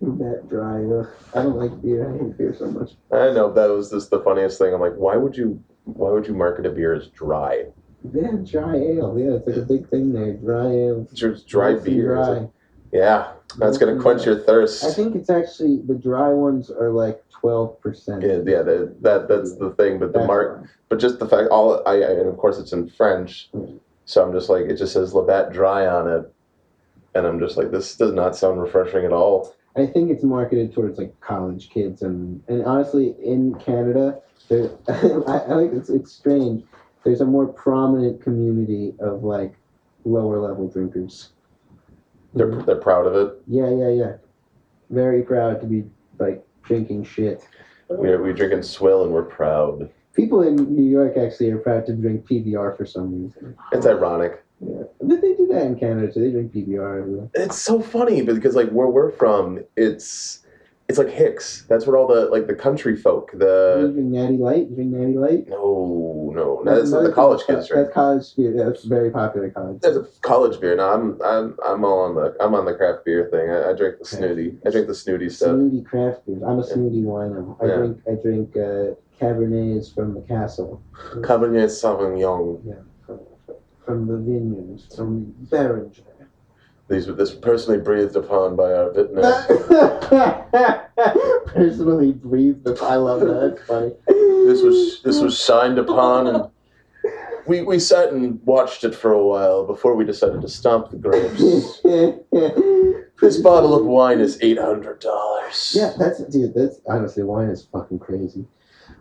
That dry. Ugh. I don't like beer. I hate beer so much. I know that was just the funniest thing. I'm like, why would you why would you market a beer as dry? Yeah, dry ale. Yeah, it's like a big thing there. Dry ale. Just dry Mostly beer. Dry. like- yeah, that's gonna quench dry. your thirst. I think it's actually the dry ones are like twelve percent. yeah, yeah, that, that that's the thing. But the mark, but just the fact, all I, I and of course it's in French, Mm. so I'm just like, it just says Labatt Dry on it, and I'm just like, this does not sound refreshing at all. I think it's marketed towards like college kids and and honestly in Canada, there I, I like it's it's strange. There's a more prominent community of like lower level drinkers. They're Mhm. they're proud of it. Yeah, yeah, yeah. Very proud to be like drinking shit. We're we drinking swill and we're proud. People in New York actually are proud to drink PBR for some reason. It's ironic. Yeah. But they do that in Canada too. They drink PBR everywhere. It's so funny because like where we're from, it's it's like Hicks. That's where all the like the country folk. you The drink Natty Light? You drink Natty Light? no no that's another the college kids right. That's college beer. Yeah, that's very popular college. That's a college beer. No, I'm I'm I'm all on the I'm on the craft beer thing. I, I drink the snooty. I drink the snooty stuff. Snooty craft beer. I'm a snooty wino. I Yeah. drink I drink uh, Cabernets from the castle, Cabernet Sauvignon. from, from the vineyards, from Beringer. These were this personally breathed upon by our vintner. Personally breathed. I love that. It's funny. This was this was signed upon and we we sat and watched it for a while before we decided to stomp the grapes. This bottle of wine is eight hundred dollars. Yeah, that's dude. That's honestly wine is fucking crazy.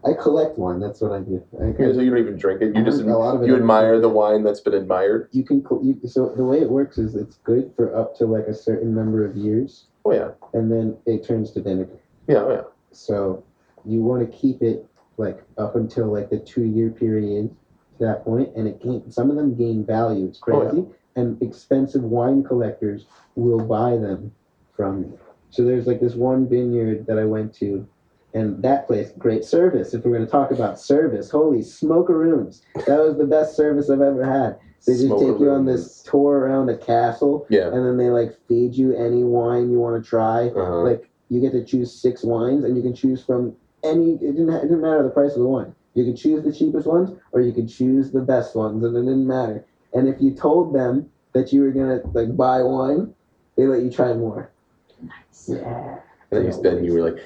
I collect wine. That's what I do. I, So you don't even drink it. You just a lot of it you admire the wine that's been admired. You can you, so the way it works is it's good for up to like a certain number of years, Oh yeah, and then it turns to vinegar. yeah, oh, yeah. So you want to keep it like up until like the two year period to that point, and it gain some of them gain value. It's Oh, crazy, and expensive wine collectors will buy them from me. So there's like this one vineyard that I went to, and that place great service. If we're going to talk about service, holy smokeroons, that was the best service I've ever had. They just take you on this tour around a castle, Yeah. and then they like feed you any wine you want to try Uh-huh. like you get to choose six wines, and you can choose from any. It didn't. It didn't matter the price of the wine. You could choose the cheapest ones, or you could choose the best ones, and it didn't matter. And if you told them that you were gonna like buy wine, they let you try more. Nice. Yeah. And then you, then you were like,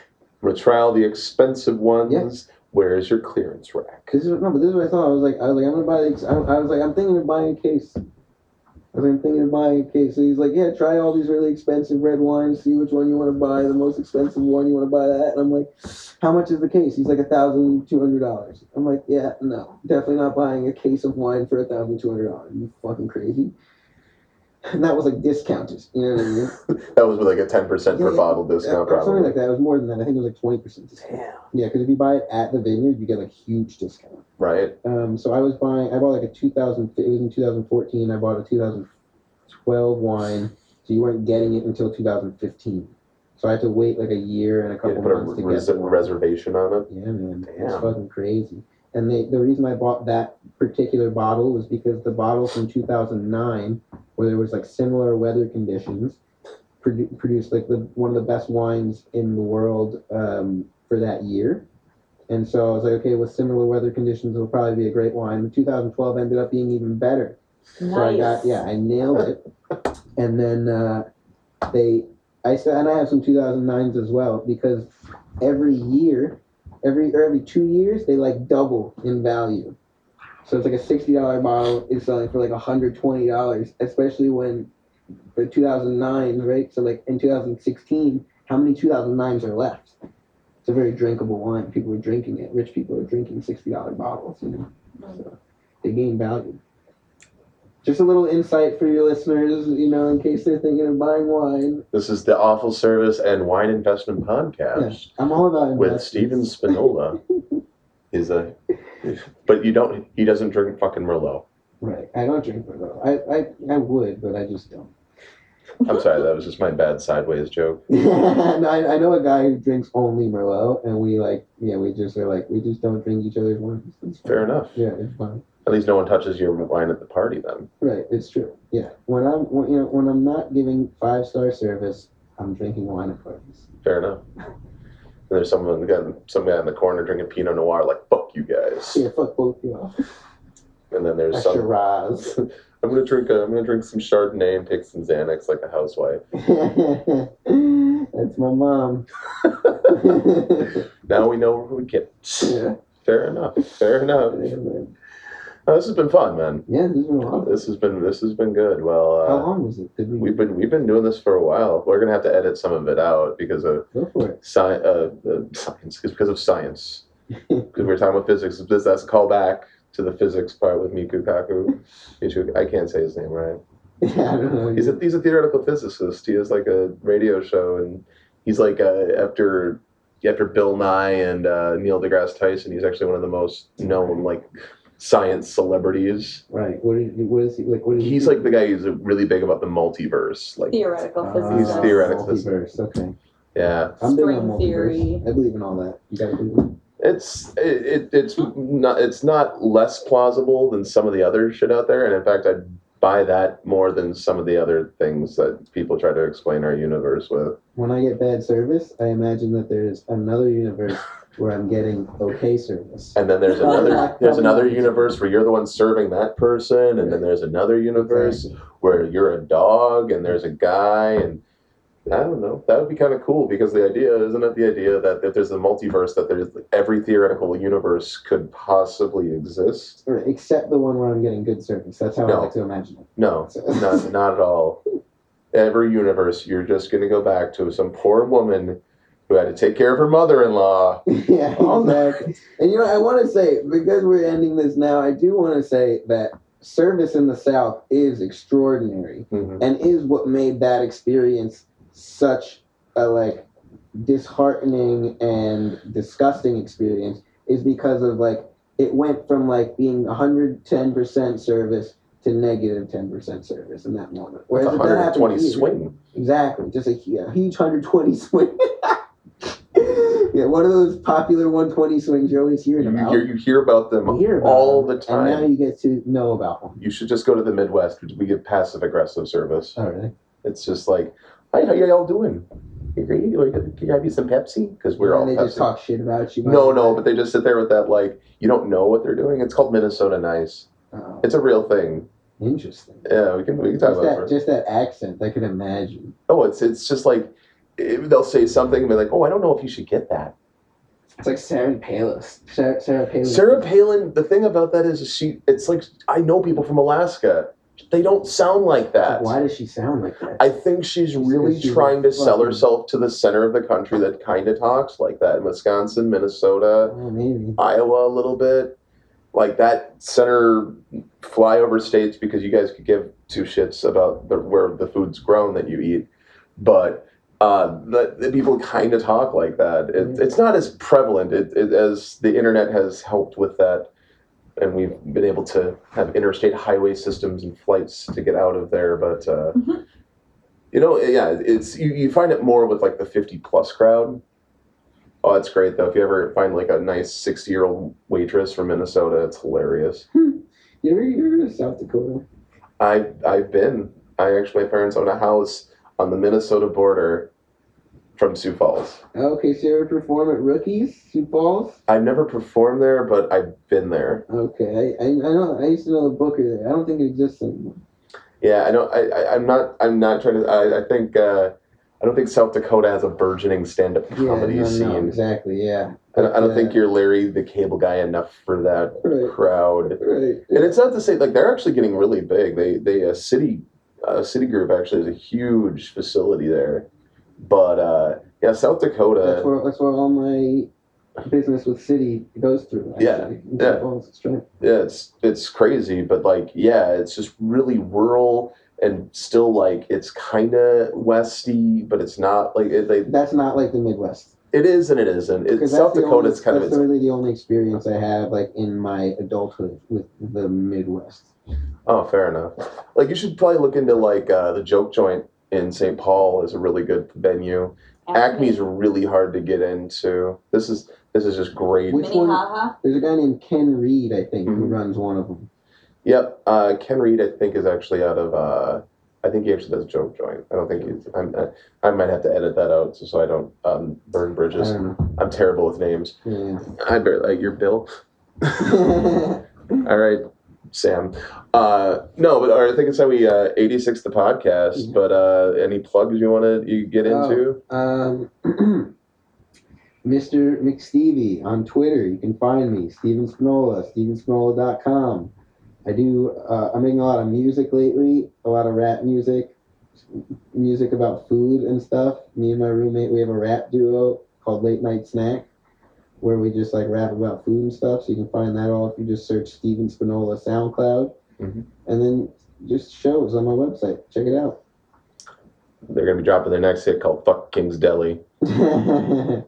I'm gonna try all the expensive ones. Yeah. Where's your clearance rack? This is no, but this is what I thought. I was like, I was like, I'm gonna buy. The, I, I was like, I'm thinking of buying a case. I was like, I'm thinking of buying a case. So he's like, yeah, try all these really expensive red wines. See which one you want to buy. The most expensive one you want to buy that. And I'm like, how much is the case? He's like a thousand two hundred dollars. I'm like, yeah, no, definitely not buying a case of wine for a thousand two hundred dollars. You fucking crazy. And that was like discounted. You know what I mean? That was with like a 10% per Yeah, bottle discount, or probably. something like that. It was more than that. I think it was like twenty percent discount. Damn. Yeah, because if you buy it at the vineyard, you get like huge discount. Right? Um, so I was buying. I bought like a 2000. It was in 2014. I bought a 2012 wine. So you weren't getting it until 2015. So I had to wait like a year and a You couple had to put a months to res- get the wine. reservation on it. Yeah, man, Damn. it's Damn. fucking crazy. And they, the reason I bought that particular bottle was because the bottle from 2009, where there was like similar weather conditions, produ- produced like the one of the best wines in the world um, for that year. And so I was like, okay, with similar weather conditions, it'll probably be a great wine. And 2012 ended up being even better. Nice. So I got yeah, I nailed it. and then uh, they, I said, and I have some 2009s as well because every year, every every two years, they like double in value. So it's like a sixty dollar bottle is selling for like hundred twenty dollars, especially when for 2009, right? So like in 2016, how many 2009s are left? It's a very drinkable wine. People are drinking it. Rich people are drinking sixty dollar bottles. You know, so they gain value. Just a little insight for your listeners, you know, in case they're thinking of buying wine. This is the Awful Service and Wine Investment Podcast I'm all about with. Steven Spinola. He's a, but you don't. He doesn't drink fucking Merlot. Right. I don't drink Merlot. I, I, I would, but I just don't. I'm sorry, that was just my bad sideways joke. no, I, I know a guy who drinks only Merlot, and we like, yeah, we just are like, we just don't drink each other's wine. It's. Fair enough. Yeah, it's fine. At least no one touches your wine at the party then. Right, it's true. Yeah, when I'm, when, you know, when I'm not giving five star service, I'm drinking wine at parties. Fair enough. And there's someone again, some guy in the corner drinking Pinot Noir, like fuck you guys. Yeah, fuck both you all. And then there's A some. Shiraz. I'm gonna drink. A, I'm gonna drink some Chardonnay and take some Xanax like a housewife. That's my mom. Now we know who we get. yeah. Fair enough. Fair enough. Yeah, Oh, this has been fun, man. Yeah, this has been. This has been this has been good. Well, How uh, long was it? We we've been we've been doing this for a while. We're gonna have to edit some of it out because of sci- uh, uh, science. Because of science. Because we're talking about physics. This that's a callback to the physics part with Miku Kaku. Michu- I can't say his name right. Yeah, I don't know. He's a he's a theoretical physicist. He has like a radio show, and he's like uh, after after Bill Nye and uh, Neil deGrasse Tyson. He's actually one of the most known like science celebrities. right. What is, what is he like? What is He's he? like the guy who's really big about the multiverse. Like Theoretical ah, physics. He's theoretical. multiverse. Okay. yeah, I'm big on String theory. I believe in all that. You gotta believe in it's it, it it's not it's not less plausible than some of the other shit out there, and in fact, I'd buy that more than some of the other things that people try to explain our universe with. When I get bad service, I imagine that there's another universe where I'm getting okay service. And then there's another there's another universe where you're the one serving that person, and then there's another universe Exactly. where you're a dog and there's a guy and I don't know. That would be kind of cool because the idea isn't it the idea that if there's a multiverse that there's every theoretical universe could possibly exist? Right, Except the one where I'm getting good service. That's how I like to imagine it. No, So- not not at all. Every universe, you're just gonna go back to some poor woman who had to take care of her mother-in-law. yeah, no. exactly. And you know, I want to say because we're ending this now, I do want to say that service in the South is extraordinary Mhm. and is what made that experience such a like disheartening and disgusting experience is because of like it went from like being 110% service to negative 10% service in that moment. Whereas that happened 120 here- swing. Exactly, just a huge 120 swing. yeah, one of those popular 120 swings you're always hearing You about. hear you hear about them hear about all them, the time. And now you get to know about them. You should just go to the Midwest. We give passive aggressive service. Oh, really? It's just like, hi, how y'all doing? Can you, can you have you some Pepsi? Because we're all and they just Pepsi. talk shit about you. No, no, but they just sit there with that like you don't know what they're doing. It's called Minnesota Nice. Oh, It's a real thing. interesting. Yeah, we can we can talk Just about that, for- just that accent, I could imagine. Oh, it's it's just like eh, they'll say something and be like, "Oh, I don't know if you should get that." It's like Sarah Palin. Sarah, Sarah Palin. Sarah Palin. The thing about that is she. It's like I know people from Alaska. They don't sound like that. Why does she sound like that? I think she's really She's trying to sell herself to the center of the country that kind of talks like that. Wisconsin, Minnesota, oh, maybe. Iowa, a little bit. Like that center flyover states because you guys could give two shits about the, where the food's grown that you eat. But uh, the, the people kind of talk like that. It, Mhm. It's not as prevalent it, it, as the internet has helped with that. And we've been able to have interstate highway systems and flights to get out of there. But, uh, Mhm. you know, yeah, it's you, you find it more with like the 50 plus crowd. Oh, that's great though. If you ever find like a nice 60 year old waitress from Minnesota, it's hilarious. You ever, you to South Dakota? I I've been. I actually my parents own a house on the Minnesota border from Sioux Falls. Okay, so you ever perform at Rookies, Sioux Falls? I've never performed there, but I've been there. Okay, I, I, I know. I used to know the Booker there. I don't think it exists anymore. Yeah, I know. I, I I'm not. I'm not trying to. I, I think. Uh, I don't think South Dakota has a burgeoning stand up Yeah, comedy no, scene. no, exactly. Yeah. I, don't, I don't But, think uh, you're Larry the Cable Guy enough for that Right. crowd. Right. And it's not to say like they're actually getting really big. They they a city uh, Citigroup actually has a huge facility there, but uh, yeah, South Dakota. That's where that's where all my business with Citi goes through. Yeah, Actually. yeah. Sioux it's. Yeah, it's it's crazy, but like yeah, it's just really rural and still like it's kind of westy, but it's not like it. They, That's not like the Midwest. it is and it isn't. It, South Dakota, it's kind of that's its really the only experience I have like in my adulthood with the Midwest. Oh, fair enough. Like you should probably look into like uh, the Joke Joint in St. Paul is a really good venue. Acme's really hard to get into. This is this is just great. Which one? There's a guy named Ken Reed, I think, who Mhm. runs one of them. Yep, uh, Ken Reed I think is actually out of. Uh, I think he actually does Joke Joint. I don't think he's. I'm, I, I might have to edit that out so, so I don't um, burn bridges. don't. I'm terrible with names. Yeah. I barely like your Bill. All right, Sam. Uh, no, but I think it's how we uh, 86 the podcast. Yeah. But uh, any plugs you want to you get Oh. into? Um, Mr. McStevie on Twitter. You can find me, Steven Spinola, stevenspinola.com. I do, uh, I'm making a lot of music lately, a lot of rap music, music about food and stuff. Me and my roommate, we have a rap duo called Late Night Snack, where we just like rap about food and stuff. So you can find that all if you just search Steven Spinola SoundCloud. Mhm. And then just shows on my website. Check it out. They're gonna be dropping their next hit called "Fuck King's Deli." Actually,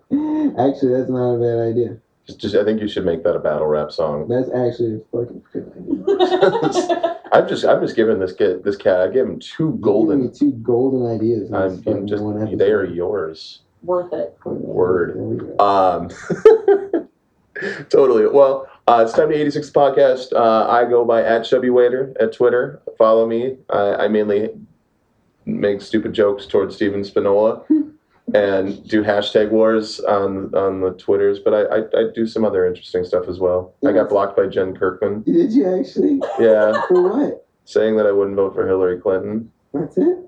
that's not a bad idea. Just, just I think you should make that a battle rap song. That's actually a fucking good idea. I'm just I'm just giving this kid this cat. I give him two golden. me two golden ideas. I'm, I'm just they are yours. Worth it. Word. There we go. Um, totally. Well, uh, it's time to 86 podcast. Uh, I go by at Chubby Waiter at Twitter. Follow me. I, I mainly make stupid jokes towards Steven Spinola and do hashtag wars on on the Twitters. But I, I, I do some other interesting stuff as well. I got blocked by Jen Kirkman. Did you actually? Yeah, For what? saying that I wouldn't vote for Hillary Clinton. That's it?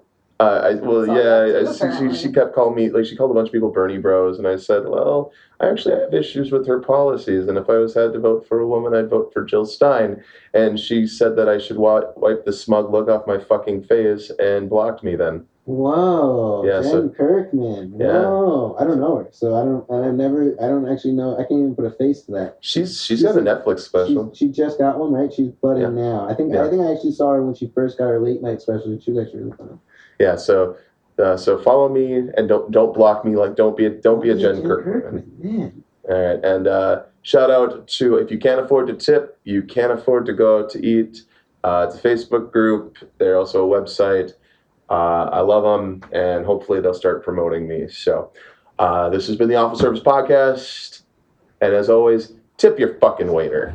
Uh, I, well, yeah, I- she, she, she kept calling me, like, she called a bunch of people Bernie bros, and I said, well, I actually have issues with her policies, and if I was had to vote for a woman, I'd vote for Jill Stein. And she said that I should wa- wipe the smug look off my fucking face and blocked me then. Whoa. Yeah, Jen so- Kirkman. Yeah. Whoa. I don't know her. So I don't, and I've never, I don't actually know, I can't even put a face to that. She's she's got a Netflix special. She, she just got one, right? She's budding Yeah. now. I think Yeah. I think I actually saw her when she first got her late night special. She was actually really fun. Yeah, so uh, so follow me and don't don't block me. Like don't be a, don't be a Jen Kirkman. Man. All right, and uh, shout out to if you can't afford to tip, you can't afford to go out to eat. Uh, it's a Facebook group. They're also a website. Uh, I love them, and hopefully they'll start promoting me. So, uh, this has been the Awful Service Podcast, and as always, tip your fucking waiter.